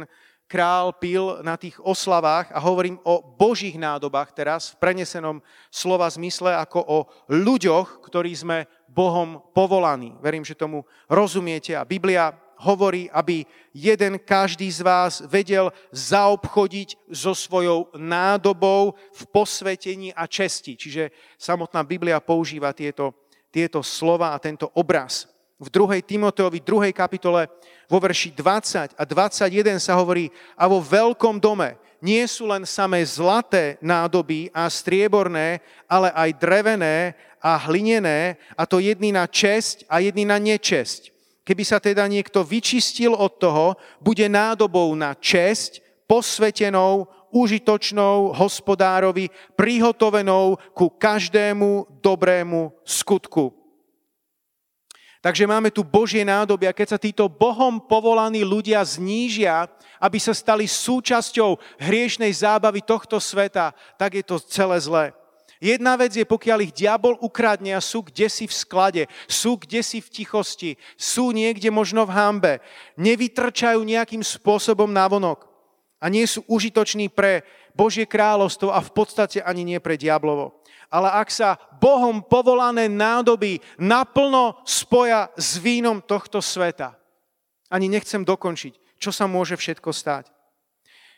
král pil na tých oslavách a hovorím o božích nádobách teraz v prenesenom slova zmysle ako o ľuďoch, ktorí sme Bohom povolaní. Verím, že tomu rozumiete a Biblia hovorí, aby jeden každý z vás vedel zaobchodiť so svojou nádobou v posvetení a česti. Čiže samotná Biblia používa tieto, tieto slova a tento obraz. V 2. Timoteovi 2. kapitole vo verši 20 a 21 sa hovorí, a vo veľkom dome nie sú len samé zlaté nádoby a strieborné, ale aj drevené a hlinené, a to jedný na česť a jedný na nečesť. Keby sa teda niekto vyčistil od toho, bude nádobou na česť, posvetenou, užitočnou hospodárovi, prihotovenou ku každému dobrému skutku. Takže máme tu Božie a keď sa títo Bohom povolaní ľudia znížia, aby sa stali súčasťou hriešnej zábavy tohto sveta, tak je to celé zlé. Jedna vec je, pokiaľ ich diabol ukradne a sú kde si v sklade, sú kde si v tichosti, sú niekde možno v hambe, nevytrčajú nejakým spôsobom navonok a nie sú užitoční pre Božie kráľovstvo a v podstate ani nie pre diablovo ale ak sa Bohom povolané nádoby naplno spoja s vínom tohto sveta. Ani nechcem dokončiť, čo sa môže všetko stať.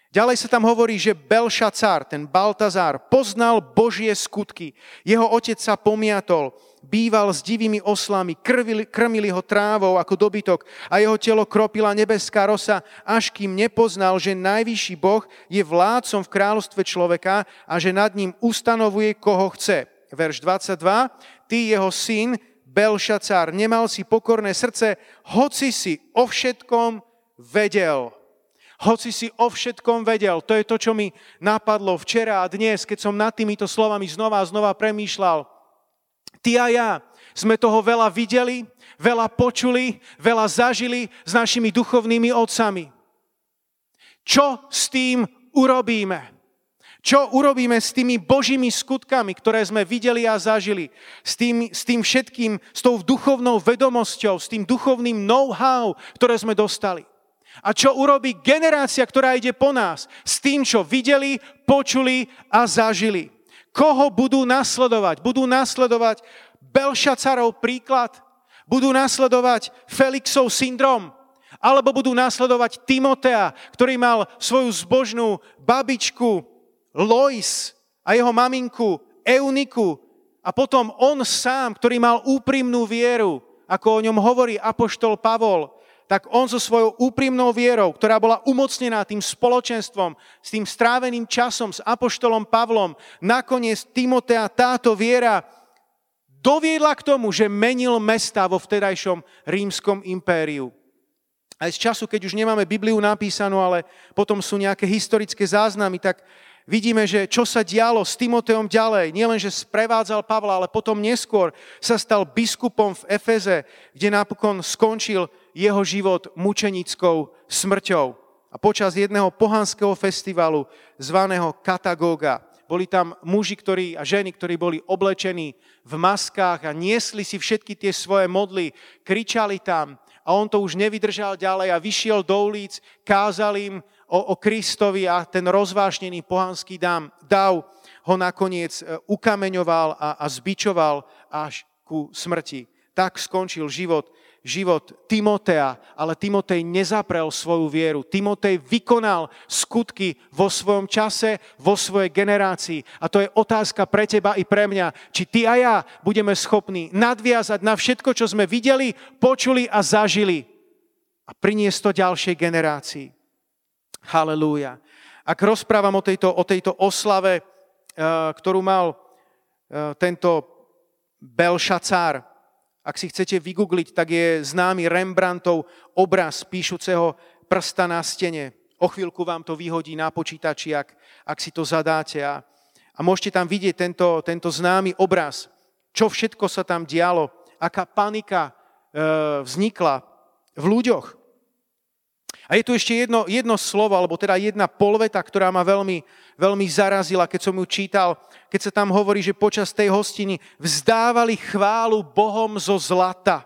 Ďalej sa tam hovorí, že Belšacár, ten Baltazár, poznal Božie skutky. Jeho otec sa pomiatol, býval s divými oslami, krvili, krmili ho trávou ako dobytok a jeho telo kropila nebeská rosa, až kým nepoznal, že najvyšší Boh je vládcom v kráľovstve človeka a že nad ním ustanovuje, koho chce. Verš 22. Ty, jeho syn, Belšacár, nemal si pokorné srdce, hoci si o všetkom vedel hoci si o všetkom vedel. To je to, čo mi napadlo včera a dnes, keď som nad týmito slovami znova a znova premýšľal. Ty a ja sme toho veľa videli, veľa počuli, veľa zažili s našimi duchovnými otcami. Čo s tým urobíme? Čo urobíme s tými božími skutkami, ktoré sme videli a zažili? S tým, s tým všetkým, s tou duchovnou vedomosťou, s tým duchovným know-how, ktoré sme dostali? A čo urobí generácia, ktorá ide po nás s tým, čo videli, počuli a zažili? Koho budú nasledovať? Budú nasledovať Belšacarov príklad? Budú nasledovať Felixov syndrom? Alebo budú nasledovať Timotea, ktorý mal svoju zbožnú babičku Lois a jeho maminku Euniku a potom on sám, ktorý mal úprimnú vieru, ako o ňom hovorí apoštol Pavol, tak on so svojou úprimnou vierou, ktorá bola umocnená tým spoločenstvom, s tým stráveným časom s Apoštolom Pavlom, nakoniec Timotea táto viera doviedla k tomu, že menil mesta vo vtedajšom rímskom impériu. Aj z času, keď už nemáme Bibliu napísanú, ale potom sú nejaké historické záznamy, tak vidíme, že čo sa dialo s Timoteom ďalej. Nielen, že sprevádzal Pavla, ale potom neskôr sa stal biskupom v Efeze, kde napokon skončil jeho život mučenickou smrťou. A počas jedného pohanského festivalu zvaného Katagóga boli tam muži ktorí, a ženy, ktorí boli oblečení v maskách a niesli si všetky tie svoje modly, kričali tam a on to už nevydržal ďalej a vyšiel do ulic, kázal im o, o Kristovi a ten rozvášnený pohanský dám, dav ho nakoniec e, ukameňoval a, a zbičoval až ku smrti. Tak skončil život život Timotea, ale Timotej nezaprel svoju vieru. Timotej vykonal skutky vo svojom čase, vo svojej generácii. A to je otázka pre teba i pre mňa, či ty a ja budeme schopní nadviazať na všetko, čo sme videli, počuli a zažili. a priniesť to ďalšej generácii. Halelúja. Ak rozprávam o tejto, o tejto oslave, uh, ktorú mal uh, tento Belšacár, ak si chcete vygoogliť, tak je známy Rembrandtov obraz píšuceho prsta na stene. O chvíľku vám to vyhodí na počítači, ak, ak si to zadáte. A, a môžete tam vidieť tento, tento známy obraz, čo všetko sa tam dialo, aká panika e, vznikla v ľuďoch. A je tu ešte jedno, jedno slovo, alebo teda jedna polveta, ktorá ma veľmi, veľmi zarazila, keď som ju čítal, keď sa tam hovorí, že počas tej hostiny vzdávali chválu Bohom zo zlata.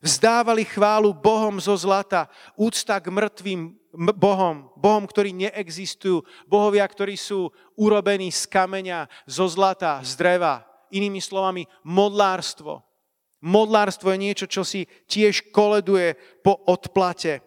Vzdávali chválu Bohom zo zlata, úcta k mŕtvým Bohom, Bohom, ktorí neexistujú, bohovia, ktorí sú urobení z kameňa, zo zlata, z dreva. Inými slovami, modlárstvo. Modlárstvo je niečo, čo si tiež koleduje po odplate.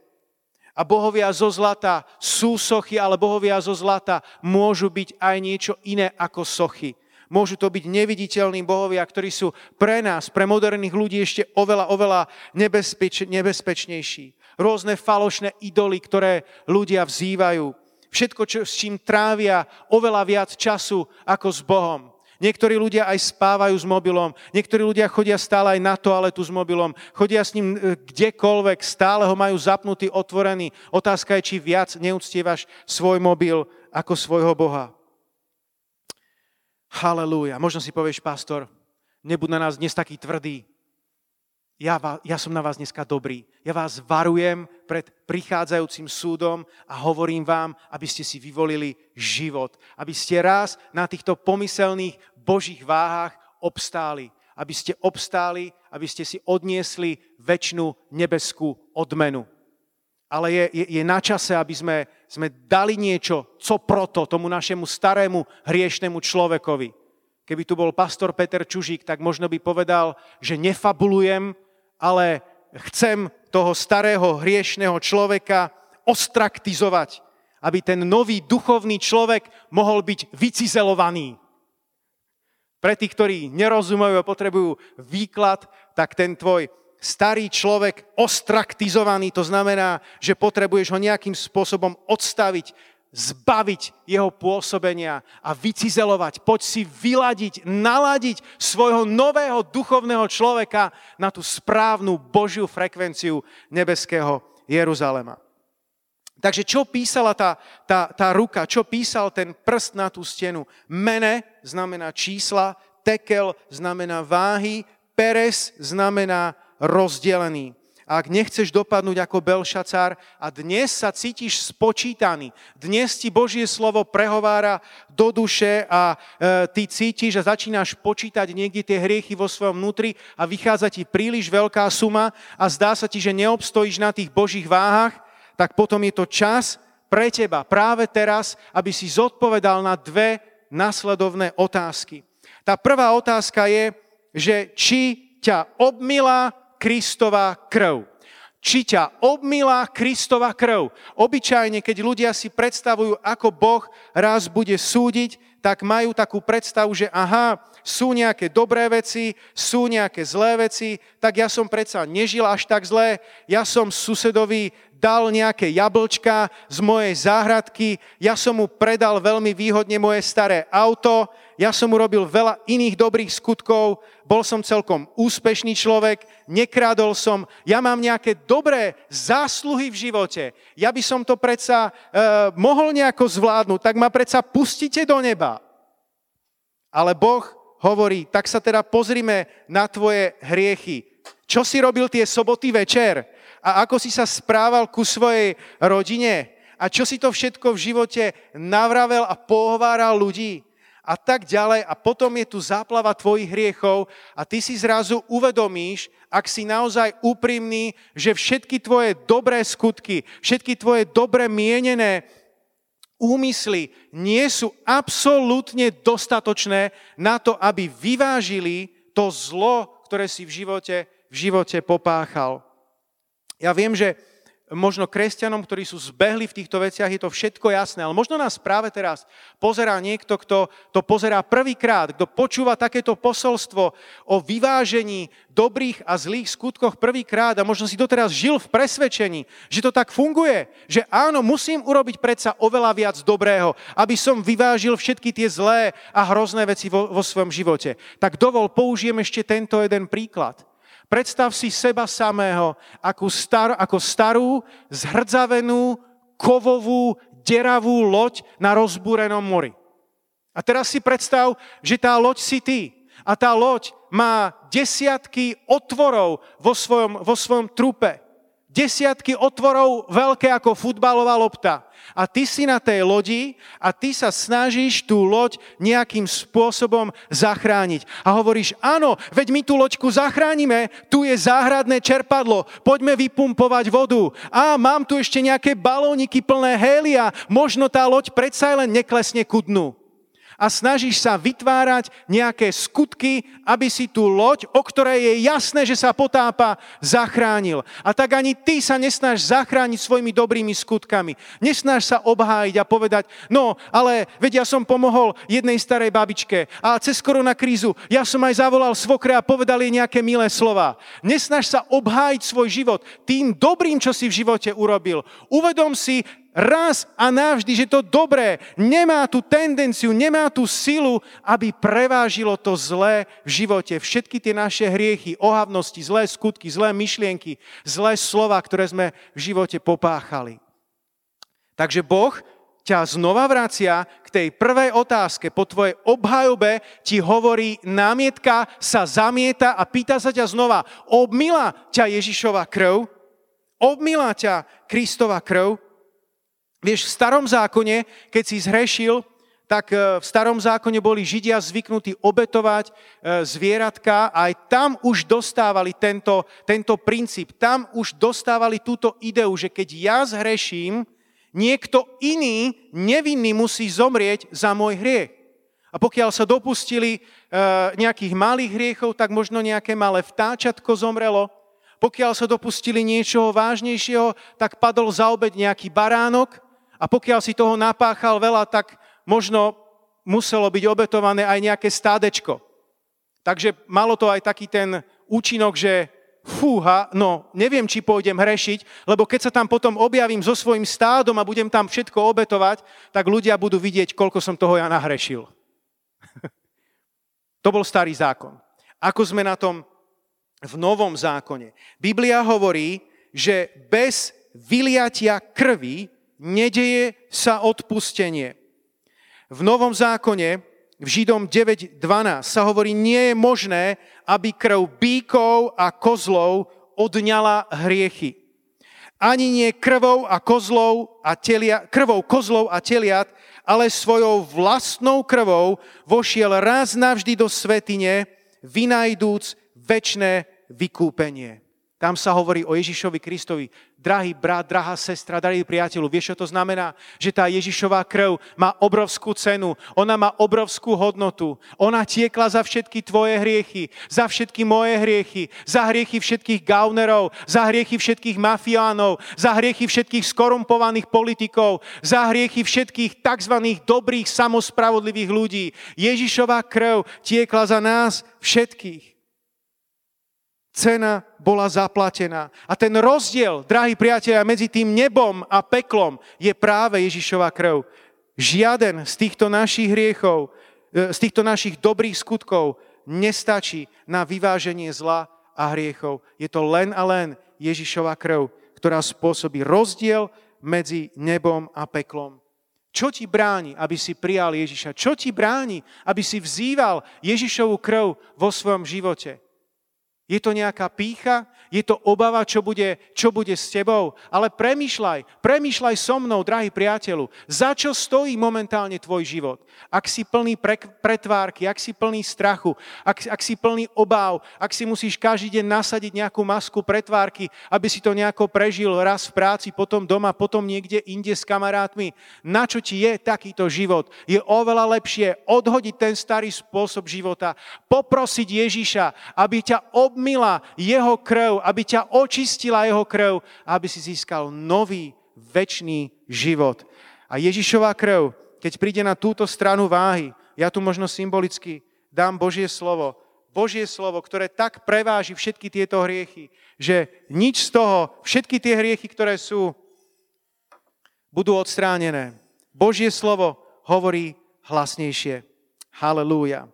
A bohovia zo zlata sú sochy, ale bohovia zo zlata môžu byť aj niečo iné ako sochy. Môžu to byť neviditeľní bohovia, ktorí sú pre nás, pre moderných ľudí ešte oveľa, oveľa nebezpeč, nebezpečnejší. Rôzne falošné idoly, ktoré ľudia vzývajú. Všetko, čo, s čím trávia oveľa viac času ako s Bohom. Niektorí ľudia aj spávajú s mobilom, niektorí ľudia chodia stále aj na toaletu s mobilom, chodia s ním e, kdekoľvek, stále ho majú zapnutý, otvorený. Otázka je, či viac neúctievaš svoj mobil ako svojho Boha. Halelúja. Možno si povieš, pastor, nebuď na nás dnes taký tvrdý ja, ja som na vás dneska dobrý. Ja vás varujem pred prichádzajúcim súdom a hovorím vám, aby ste si vyvolili život. Aby ste raz na týchto pomyselných božích váhach obstáli. Aby ste obstáli, aby ste si odniesli väčšinu nebeskú odmenu. Ale je, je, je na čase, aby sme, sme dali niečo, co proto tomu našemu starému hriešnemu človekovi. Keby tu bol pastor Peter Čužík, tak možno by povedal, že nefabulujem, ale chcem toho starého hriešného človeka ostraktizovať, aby ten nový duchovný človek mohol byť vycizelovaný. Pre tých, ktorí nerozumejú a potrebujú výklad, tak ten tvoj starý človek ostraktizovaný, to znamená, že potrebuješ ho nejakým spôsobom odstaviť, zbaviť jeho pôsobenia a vycizelovať. Poď si vyladiť, naladiť svojho nového duchovného človeka na tú správnu Božiu frekvenciu nebeského Jeruzalema. Takže čo písala tá, tá, tá ruka, čo písal ten prst na tú stenu? Mene znamená čísla, tekel znamená váhy, peres znamená rozdelený ak nechceš dopadnúť ako Belšacár a dnes sa cítiš spočítaný, dnes ti Božie slovo prehovára do duše a e, ty cítiš a začínaš počítať niekde tie hriechy vo svojom vnútri a vychádza ti príliš veľká suma a zdá sa ti, že neobstojíš na tých Božích váhach, tak potom je to čas pre teba práve teraz, aby si zodpovedal na dve nasledovné otázky. Tá prvá otázka je, že či ťa obmila Kristova krv. Či ťa obmilá Kristova krv. Obyčajne, keď ľudia si predstavujú, ako Boh raz bude súdiť, tak majú takú predstavu, že aha, sú nejaké dobré veci, sú nejaké zlé veci, tak ja som predsa nežil až tak zlé, ja som susedovi dal nejaké jablčka z mojej záhradky, ja som mu predal veľmi výhodne moje staré auto, ja som urobil veľa iných dobrých skutkov, bol som celkom úspešný človek, nekrádol som, ja mám nejaké dobré zásluhy v živote, ja by som to predsa e, mohol nejako zvládnuť, tak ma predsa pustite do neba. Ale Boh hovorí, tak sa teda pozrime na tvoje hriechy. Čo si robil tie soboty večer? A ako si sa správal ku svojej rodine? A čo si to všetko v živote navravel a pohováral ľudí? A tak ďalej. A potom je tu záplava tvojich hriechov a ty si zrazu uvedomíš, ak si naozaj úprimný, že všetky tvoje dobré skutky, všetky tvoje dobre mienené úmysly nie sú absolútne dostatočné na to, aby vyvážili to zlo, ktoré si v živote, v živote popáchal. Ja viem, že možno kresťanom, ktorí sú zbehli v týchto veciach, je to všetko jasné. Ale možno nás práve teraz pozerá niekto, kto to pozerá prvýkrát, kto počúva takéto posolstvo o vyvážení dobrých a zlých skutkoch prvýkrát a možno si doteraz žil v presvedčení, že to tak funguje, že áno, musím urobiť predsa oveľa viac dobrého, aby som vyvážil všetky tie zlé a hrozné veci vo, vo svojom živote. Tak dovol, použijem ešte tento jeden príklad. Predstav si seba samého ako, star, ako starú, zhrdzavenú, kovovú, deravú loď na rozbúrenom mori. A teraz si predstav, že tá loď si ty. A tá loď má desiatky otvorov vo svojom, vo svojom trupe. Desiatky otvorov veľké ako futbalová lopta a ty si na tej lodi a ty sa snažíš tú loď nejakým spôsobom zachrániť. A hovoríš, áno, veď my tú loďku zachránime, tu je záhradné čerpadlo, poďme vypumpovať vodu. A mám tu ešte nejaké balóniky plné hélia, možno tá loď predsa len neklesne ku dnu a snažíš sa vytvárať nejaké skutky, aby si tú loď, o ktorej je jasné, že sa potápa, zachránil. A tak ani ty sa nesnáš zachrániť svojimi dobrými skutkami. Nesnáš sa obhájiť a povedať, no, ale veď ja som pomohol jednej starej babičke a cez koronakrízu ja som aj zavolal svokre a povedal jej nejaké milé slova. Nesnáš sa obhájiť svoj život tým dobrým, čo si v živote urobil. Uvedom si, raz a navždy, že to dobré nemá tú tendenciu, nemá tú silu, aby prevážilo to zlé v živote. Všetky tie naše hriechy, ohavnosti, zlé skutky, zlé myšlienky, zlé slova, ktoré sme v živote popáchali. Takže Boh ťa znova vracia k tej prvej otázke. Po tvojej obhajobe ti hovorí námietka, sa zamieta a pýta sa ťa znova, obmila ťa Ježišova krv? Obmila ťa Kristova krv? Vieš, v starom zákone, keď si zhrešil, tak e, v starom zákone boli Židia zvyknutí obetovať e, zvieratka a aj tam už dostávali tento, tento princíp, tam už dostávali túto ideu, že keď ja zhreším, niekto iný, nevinný musí zomrieť za môj hriech. A pokiaľ sa dopustili e, nejakých malých hriechov, tak možno nejaké malé vtáčatko zomrelo. Pokiaľ sa dopustili niečoho vážnejšieho, tak padol za obed nejaký baránok. A pokiaľ si toho napáchal veľa, tak možno muselo byť obetované aj nejaké stádečko. Takže malo to aj taký ten účinok, že fúha, no neviem, či pôjdem hrešiť, lebo keď sa tam potom objavím so svojím stádom a budem tam všetko obetovať, tak ľudia budú vidieť, koľko som toho ja nahrešil. <laughs> to bol starý zákon. Ako sme na tom v novom zákone? Biblia hovorí, že bez vyliatia krvi nedeje sa odpustenie. V Novom zákone, v Židom 9.12 sa hovorí, nie je možné, aby krv bíkov a kozlov odňala hriechy. Ani nie krvou a kozlov a telia, krvou kozlov a teliat, ale svojou vlastnou krvou vošiel raz navždy do svetine, vynajdúc väčšné vykúpenie. Tam sa hovorí o Ježišovi Kristovi. Drahý brat, drahá sestra, drahý priateľu, vieš, čo to znamená? Že tá Ježišová krv má obrovskú cenu, ona má obrovskú hodnotu. Ona tiekla za všetky tvoje hriechy, za všetky moje hriechy, za hriechy všetkých gaunerov, za hriechy všetkých mafiánov, za hriechy všetkých skorumpovaných politikov, za hriechy všetkých tzv. dobrých, samospravodlivých ľudí. Ježišová krv tiekla za nás všetkých. Cena bola zaplatená. A ten rozdiel, drahí priatelia, medzi tým nebom a peklom je práve Ježišova krv. Žiaden z týchto našich hriechov, e, z týchto našich dobrých skutkov nestačí na vyváženie zla a hriechov. Je to len a len Ježišova krv, ktorá spôsobí rozdiel medzi nebom a peklom. Čo ti bráni, aby si prijal Ježiša? Čo ti bráni, aby si vzýval Ježišovu krv vo svojom živote? Je to nejaká pícha? Je to obava, čo bude, čo bude s tebou? Ale premýšľaj, premýšľaj so mnou, drahý priateľu, za čo stojí momentálne tvoj život. Ak si plný pre, pretvárky, ak si plný strachu, ak, ak si plný obáv, ak si musíš každý deň nasadiť nejakú masku pretvárky, aby si to nejako prežil raz v práci, potom doma, potom niekde inde s kamarátmi. Na čo ti je takýto život? Je oveľa lepšie odhodiť ten starý spôsob života, poprosiť Ježiša, aby ťa ob obmila jeho krv, aby ťa očistila jeho krv, aby si získal nový, väčší život. A Ježišová krv, keď príde na túto stranu váhy, ja tu možno symbolicky dám Božie slovo, Božie slovo, ktoré tak preváži všetky tieto hriechy, že nič z toho, všetky tie hriechy, ktoré sú, budú odstránené. Božie slovo hovorí hlasnejšie. Halelúja.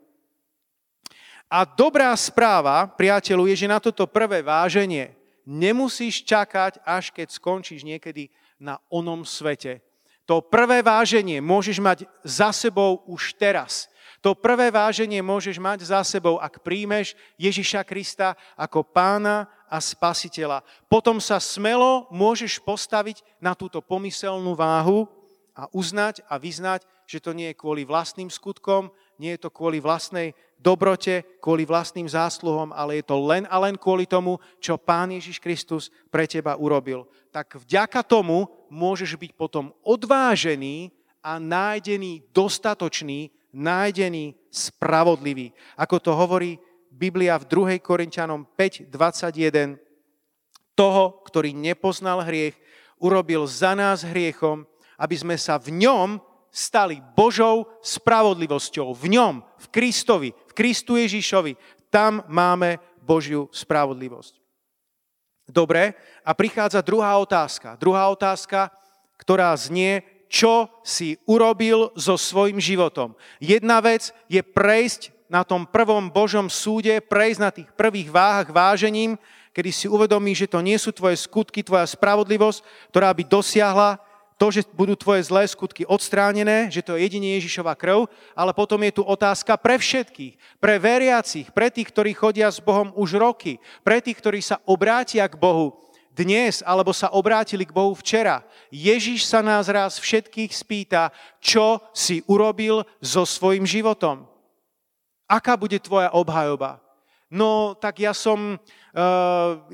A dobrá správa, priateľu, je, že na toto prvé váženie nemusíš čakať, až keď skončíš niekedy na onom svete. To prvé váženie môžeš mať za sebou už teraz. To prvé váženie môžeš mať za sebou, ak príjmeš Ježiša Krista ako pána a spasiteľa. Potom sa smelo môžeš postaviť na túto pomyselnú váhu a uznať a vyznať, že to nie je kvôli vlastným skutkom, nie je to kvôli vlastnej dobrote, kvôli vlastným zásluhom, ale je to len a len kvôli tomu, čo Pán Ježiš Kristus pre teba urobil. Tak vďaka tomu môžeš byť potom odvážený a nájdený dostatočný, nájdený spravodlivý. Ako to hovorí Biblia v 2. Korintianom 5.21. Toho, ktorý nepoznal hriech, urobil za nás hriechom, aby sme sa v ňom stali Božou spravodlivosťou. V ňom, v Kristovi, v Kristu Ježišovi. Tam máme Božiu spravodlivosť. Dobre, a prichádza druhá otázka. Druhá otázka, ktorá znie, čo si urobil so svojim životom. Jedna vec je prejsť na tom prvom Božom súde, prejsť na tých prvých váhach vážením, kedy si uvedomíš, že to nie sú tvoje skutky, tvoja spravodlivosť, ktorá by dosiahla to, že budú tvoje zlé skutky odstránené, že to je jedine Ježišova krv, ale potom je tu otázka pre všetkých, pre veriacich, pre tých, ktorí chodia s Bohom už roky, pre tých, ktorí sa obrátia k Bohu dnes alebo sa obrátili k Bohu včera. Ježiš sa nás raz všetkých spýta, čo si urobil so svojim životom. Aká bude tvoja obhajoba? No, tak ja som,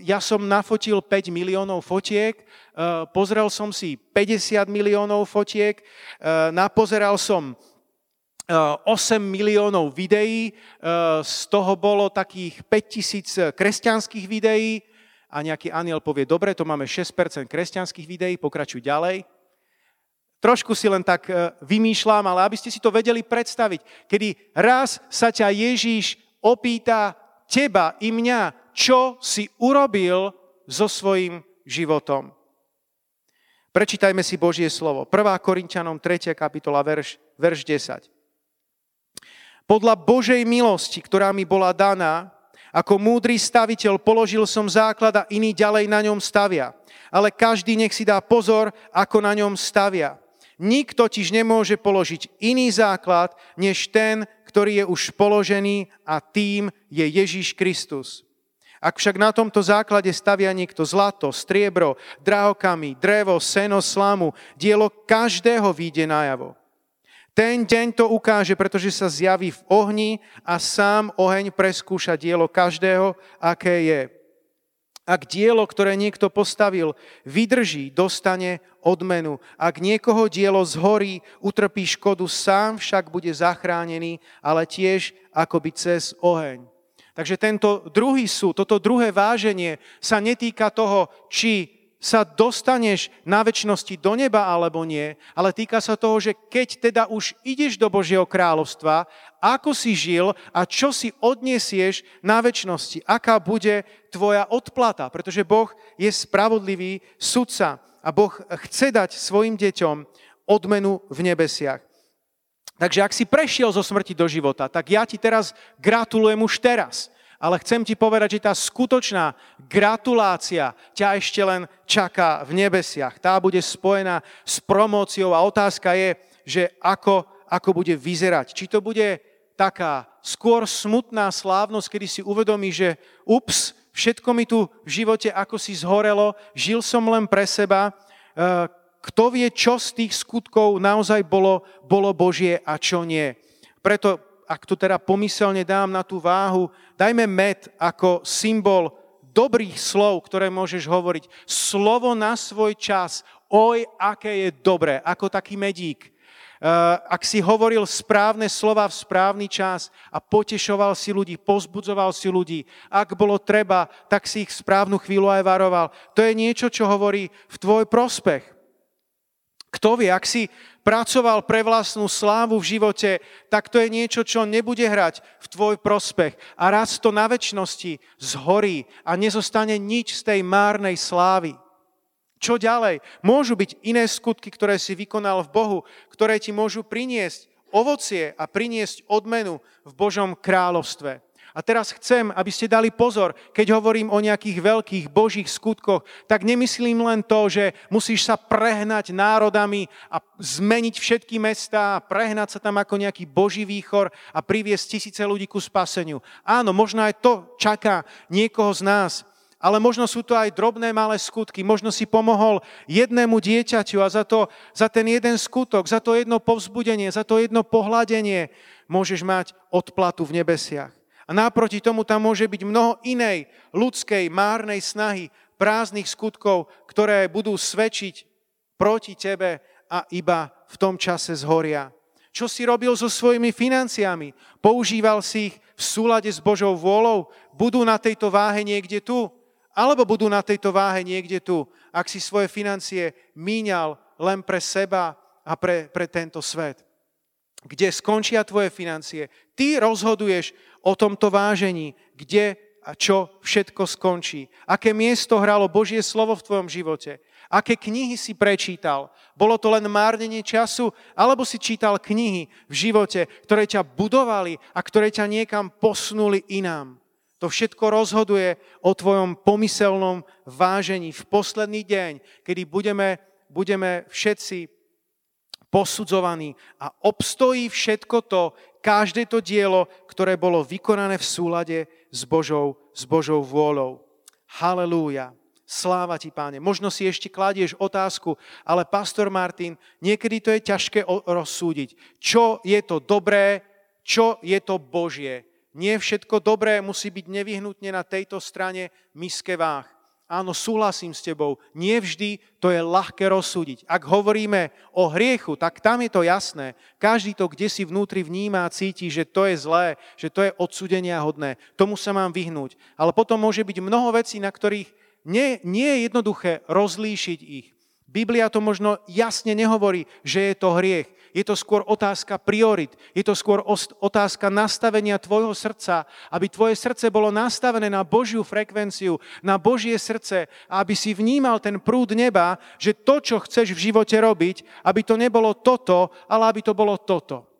ja som nafotil 5 miliónov fotiek, uh, pozrel som si 50 miliónov fotiek, uh, napozeral som 8 miliónov videí, z toho bolo takých 5000 kresťanských videí a nejaký aniel povie, dobre, to máme 6% kresťanských videí, pokračuj ďalej. Trošku si len tak vymýšľam, ale aby ste si to vedeli predstaviť, kedy raz sa ťa Ježíš opýta, teba i mňa, čo si urobil so svojím životom. Prečítajme si Božie slovo. 1. Korintianom 3. kapitola, verš, verš 10. Podľa Božej milosti, ktorá mi bola daná, ako múdry staviteľ položil som základ a iný ďalej na ňom stavia. Ale každý nech si dá pozor, ako na ňom stavia. Nik totiž nemôže položiť iný základ, než ten, ktorý je už položený a tým je Ježíš Kristus. Ak však na tomto základe stavia niekto zlato, striebro, drahokamy, drevo, seno, slamu, dielo každého vyjde najavo. Ten deň to ukáže, pretože sa zjaví v ohni a sám oheň preskúša dielo každého, aké je. Ak dielo, ktoré niekto postavil, vydrží, dostane odmenu. Ak niekoho dielo zhorí, utrpí škodu, sám však bude zachránený, ale tiež akoby cez oheň. Takže tento druhý súd, toto druhé váženie sa netýka toho, či sa dostaneš na väčšnosti do neba alebo nie, ale týka sa toho, že keď teda už ideš do Božieho kráľovstva, ako si žil a čo si odniesieš na väčšnosti, aká bude tvoja odplata, pretože Boh je spravodlivý sudca a Boh chce dať svojim deťom odmenu v nebesiach. Takže ak si prešiel zo smrti do života, tak ja ti teraz gratulujem už teraz ale chcem ti povedať, že tá skutočná gratulácia ťa ešte len čaká v nebesiach. Tá bude spojená s promóciou a otázka je, že ako, ako bude vyzerať. Či to bude taká skôr smutná slávnosť, kedy si uvedomí, že ups, všetko mi tu v živote ako si zhorelo, žil som len pre seba, e, kto vie, čo z tých skutkov naozaj bolo, bolo Božie a čo nie. Preto ak to teda pomyselne dám na tú váhu, dajme med ako symbol dobrých slov, ktoré môžeš hovoriť. Slovo na svoj čas, oj, aké je dobré, ako taký medík. ak si hovoril správne slova v správny čas a potešoval si ľudí, pozbudzoval si ľudí, ak bolo treba, tak si ich v správnu chvíľu aj varoval. To je niečo, čo hovorí v tvoj prospech. Kto vie, ak si pracoval pre vlastnú slávu v živote, tak to je niečo, čo nebude hrať v tvoj prospech. A raz to na väčšnosti zhorí a nezostane nič z tej márnej slávy. Čo ďalej? Môžu byť iné skutky, ktoré si vykonal v Bohu, ktoré ti môžu priniesť ovocie a priniesť odmenu v Božom kráľovstve. A teraz chcem, aby ste dali pozor, keď hovorím o nejakých veľkých božích skutkoch, tak nemyslím len to, že musíš sa prehnať národami a zmeniť všetky mestá, prehnať sa tam ako nejaký boží výchor a priviesť tisíce ľudí ku spaseniu. Áno, možno aj to čaká niekoho z nás, ale možno sú to aj drobné malé skutky. Možno si pomohol jednému dieťaťu a za, to, za ten jeden skutok, za to jedno povzbudenie, za to jedno pohľadenie môžeš mať odplatu v nebesiach. A naproti tomu tam môže byť mnoho inej ľudskej, márnej snahy, prázdnych skutkov, ktoré budú svedčiť proti tebe a iba v tom čase zhoria. Čo si robil so svojimi financiami? Používal si ich v súlade s Božou vôľou? Budú na tejto váhe niekde tu? alebo budú na tejto váhe niekde tu, ak si svoje financie míňal len pre seba a pre, pre tento svet. Kde skončia tvoje financie? Ty rozhoduješ o tomto vážení, kde a čo všetko skončí. Aké miesto hralo Božie slovo v tvojom živote? Aké knihy si prečítal? Bolo to len márnenie času? Alebo si čítal knihy v živote, ktoré ťa budovali a ktoré ťa niekam posunuli inám? To všetko rozhoduje o tvojom pomyselnom vážení v posledný deň, kedy budeme, budeme všetci posudzovaní a obstojí všetko to, každé to dielo, ktoré bolo vykonané v súlade s Božou, s Božou vôľou. Halelúja. Sláva ti, páne. Možno si ešte kladieš otázku, ale pastor Martin, niekedy to je ťažké rozsúdiť. Čo je to dobré, čo je to Božie nie všetko dobré musí byť nevyhnutne na tejto strane miske váh. Áno, súhlasím s tebou, nie vždy to je ľahké rozsúdiť. Ak hovoríme o hriechu, tak tam je to jasné. Každý to, kde si vnútri vníma a cíti, že to je zlé, že to je odsudenia hodné. Tomu sa mám vyhnúť. Ale potom môže byť mnoho vecí, na ktorých nie, nie je jednoduché rozlíšiť ich. Biblia to možno jasne nehovorí, že je to hriech je to skôr otázka priorit, je to skôr otázka nastavenia tvojho srdca, aby tvoje srdce bolo nastavené na Božiu frekvenciu, na Božie srdce a aby si vnímal ten prúd neba, že to, čo chceš v živote robiť, aby to nebolo toto, ale aby to bolo toto.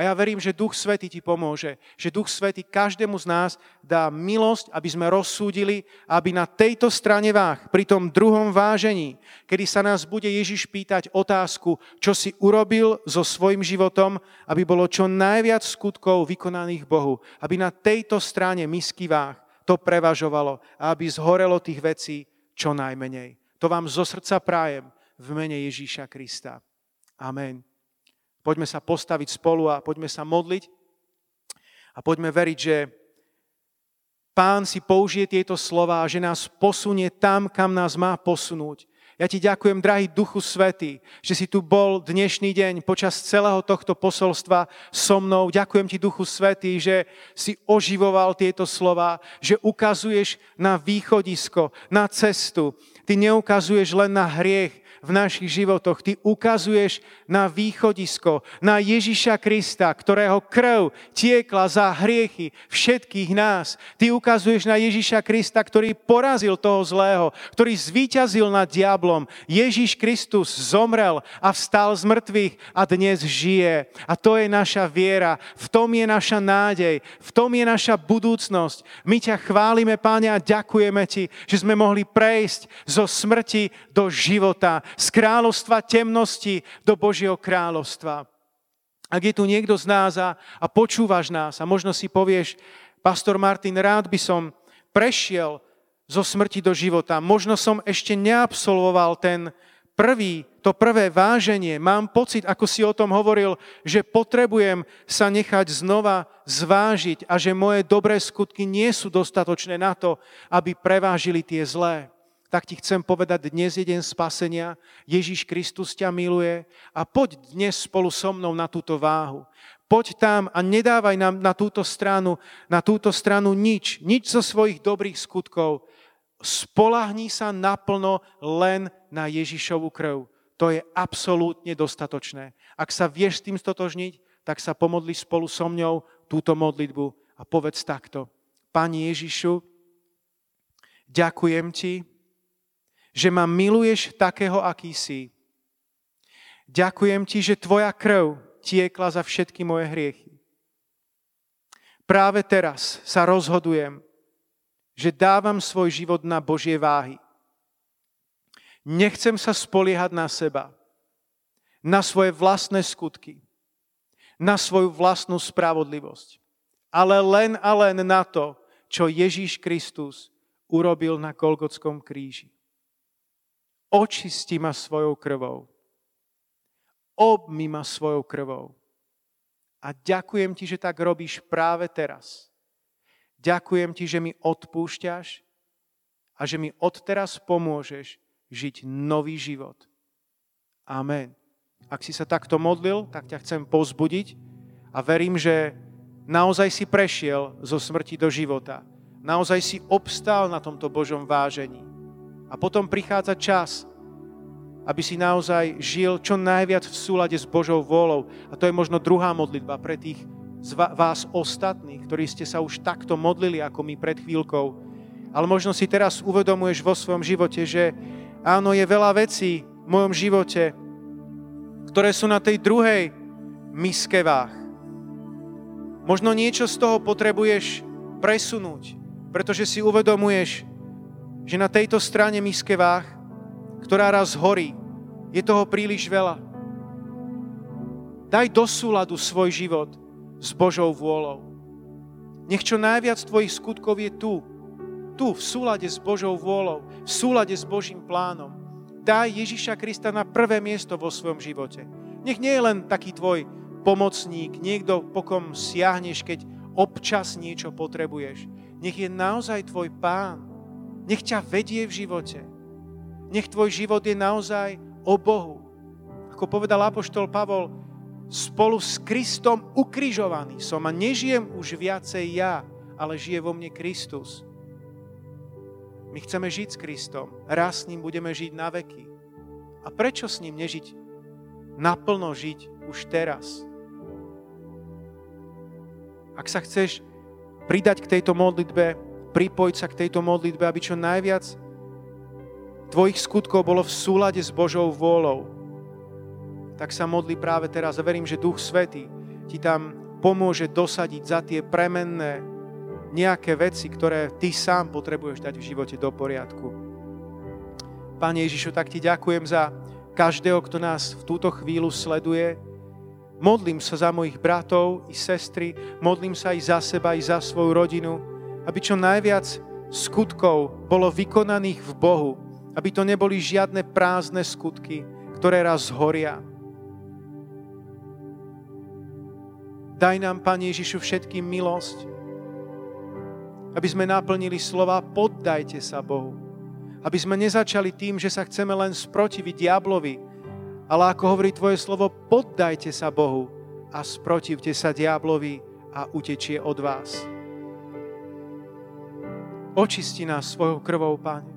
A ja verím, že Duch Svety ti pomôže, že Duch Svety každému z nás dá milosť, aby sme rozsúdili, aby na tejto strane váh, pri tom druhom vážení, kedy sa nás bude Ježiš pýtať otázku, čo si urobil so svojim životom, aby bolo čo najviac skutkov vykonaných Bohu, aby na tejto strane misky váh to prevažovalo a aby zhorelo tých vecí čo najmenej. To vám zo srdca prájem v mene Ježíša Krista. Amen. Poďme sa postaviť spolu a poďme sa modliť a poďme veriť, že Pán si použije tieto slova a že nás posunie tam, kam nás má posunúť. Ja ti ďakujem, drahý Duchu Svety, že si tu bol dnešný deň počas celého tohto posolstva so mnou. Ďakujem ti, Duchu Svety, že si oživoval tieto slova, že ukazuješ na východisko, na cestu. Ty neukazuješ len na hriech, v našich životoch. Ty ukazuješ na východisko, na Ježiša Krista, ktorého krv tiekla za hriechy všetkých nás. Ty ukazuješ na Ježiša Krista, ktorý porazil toho zlého, ktorý zvíťazil nad diablom. Ježiš Kristus zomrel a vstal z mŕtvych a dnes žije. A to je naša viera, v tom je naša nádej, v tom je naša budúcnosť. My ťa chválime, Páne, a ďakujeme Ti, že sme mohli prejsť zo smrti do života, z kráľovstva temnosti do Božieho kráľovstva. Ak je tu niekto z nás a, a počúvaš nás a možno si povieš, pastor Martin, rád by som prešiel zo smrti do života. Možno som ešte neabsolvoval ten prvý, to prvé váženie. Mám pocit, ako si o tom hovoril, že potrebujem sa nechať znova zvážiť a že moje dobré skutky nie sú dostatočné na to, aby prevážili tie zlé tak ti chcem povedať dnes je deň spasenia, Ježíš Kristus ťa miluje a poď dnes spolu so mnou na túto váhu. Poď tam a nedávaj nám na túto stranu, na túto stranu nič, nič zo svojich dobrých skutkov. Spolahni sa naplno len na Ježišovu krv. To je absolútne dostatočné. Ak sa vieš s tým stotožniť, tak sa pomodli spolu so mňou túto modlitbu a povedz takto. Pani Ježišu, ďakujem ti, že ma miluješ takého, aký si. Ďakujem ti, že tvoja krv tiekla za všetky moje hriechy. Práve teraz sa rozhodujem, že dávam svoj život na Božie váhy. Nechcem sa spoliehať na seba, na svoje vlastné skutky, na svoju vlastnú spravodlivosť, ale len a len na to, čo Ježíš Kristus urobil na Golgotskom kríži očisti ma svojou krvou. Obmy ma svojou krvou. A ďakujem ti, že tak robíš práve teraz. Ďakujem ti, že mi odpúšťaš a že mi odteraz pomôžeš žiť nový život. Amen. Ak si sa takto modlil, tak ťa chcem pozbudiť a verím, že naozaj si prešiel zo smrti do života. Naozaj si obstál na tomto Božom vážení. A potom prichádza čas, aby si naozaj žil čo najviac v súlade s Božou vôľou. A to je možno druhá modlitba pre tých z vás ostatných, ktorí ste sa už takto modlili ako my pred chvíľkou. Ale možno si teraz uvedomuješ vo svojom živote, že áno, je veľa vecí v mojom živote, ktoré sú na tej druhej miske váh. Možno niečo z toho potrebuješ presunúť, pretože si uvedomuješ, že na tejto strane miske váh, ktorá raz horí, je toho príliš veľa. Daj do súladu svoj život s Božou vôľou. Nech čo najviac tvojich skutkov je tu, tu, v súlade s Božou vôľou, v súlade s Božím plánom. Daj Ježiša Krista na prvé miesto vo svojom živote. Nech nie je len taký tvoj pomocník, niekto, po kom siahneš, keď občas niečo potrebuješ. Nech je naozaj tvoj pán, nech ťa vedie v živote. Nech tvoj život je naozaj o Bohu. Ako povedal apoštol Pavol, spolu s Kristom ukrižovaný som a nežijem už viacej ja, ale žije vo mne Kristus. My chceme žiť s Kristom. Raz s ním budeme žiť na veky. A prečo s ním nežiť? Naplno žiť už teraz. Ak sa chceš pridať k tejto modlitbe, pripojiť sa k tejto modlitbe, aby čo najviac tvojich skutkov bolo v súlade s Božou vôľou. Tak sa modli práve teraz a verím, že Duch Svetý ti tam pomôže dosadiť za tie premenné nejaké veci, ktoré ty sám potrebuješ dať v živote do poriadku. Pane Ježišu, tak ti ďakujem za každého, kto nás v túto chvíľu sleduje. Modlím sa za mojich bratov i sestry, modlím sa i za seba, i za svoju rodinu, aby čo najviac skutkov bolo vykonaných v Bohu, aby to neboli žiadne prázdne skutky, ktoré raz zhoria. Daj nám, Pane Ježišu, všetkým milosť, aby sme naplnili slova poddajte sa Bohu. Aby sme nezačali tým, že sa chceme len sprotiviť diablovi, ale ako hovorí Tvoje slovo, poddajte sa Bohu a sprotivte sa diablovi a utečie od vás. Očisti nás svojou krvou, Pane.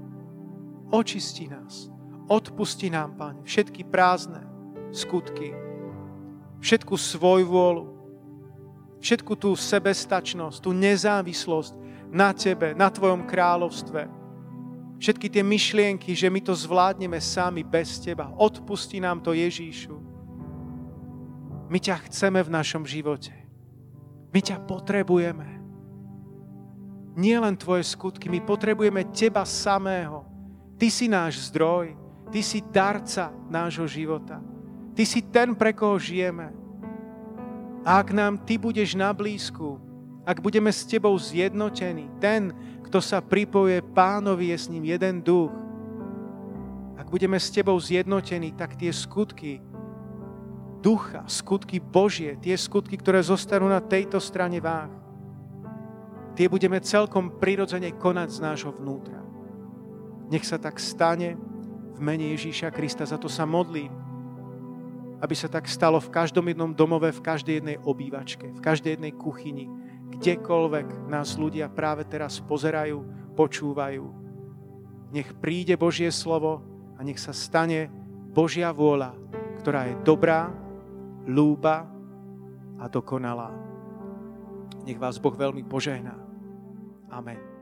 Očisti nás. Odpusti nám, Pane, všetky prázdne skutky, všetku svoju vôľu, všetku tú sebestačnosť, tú nezávislosť na Tebe, na Tvojom kráľovstve. Všetky tie myšlienky, že my to zvládneme sami bez Teba. Odpusti nám to, Ježíšu. My ťa chceme v našom živote. My ťa potrebujeme nie len tvoje skutky, my potrebujeme teba samého. Ty si náš zdroj, ty si darca nášho života. Ty si ten, pre koho žijeme. A ak nám ty budeš na blízku, ak budeme s tebou zjednotení, ten, kto sa pripojuje pánovi, je s ním jeden duch. Ak budeme s tebou zjednotení, tak tie skutky ducha, skutky Božie, tie skutky, ktoré zostanú na tejto strane váh, tie budeme celkom prirodzene konať z nášho vnútra. Nech sa tak stane v mene Ježíša Krista. Za to sa modlím, aby sa tak stalo v každom jednom domove, v každej jednej obývačke, v každej jednej kuchyni, kdekoľvek nás ľudia práve teraz pozerajú, počúvajú. Nech príde Božie slovo a nech sa stane Božia vôľa, ktorá je dobrá, lúba a dokonalá. Nech vás Boh veľmi požehná. Amen.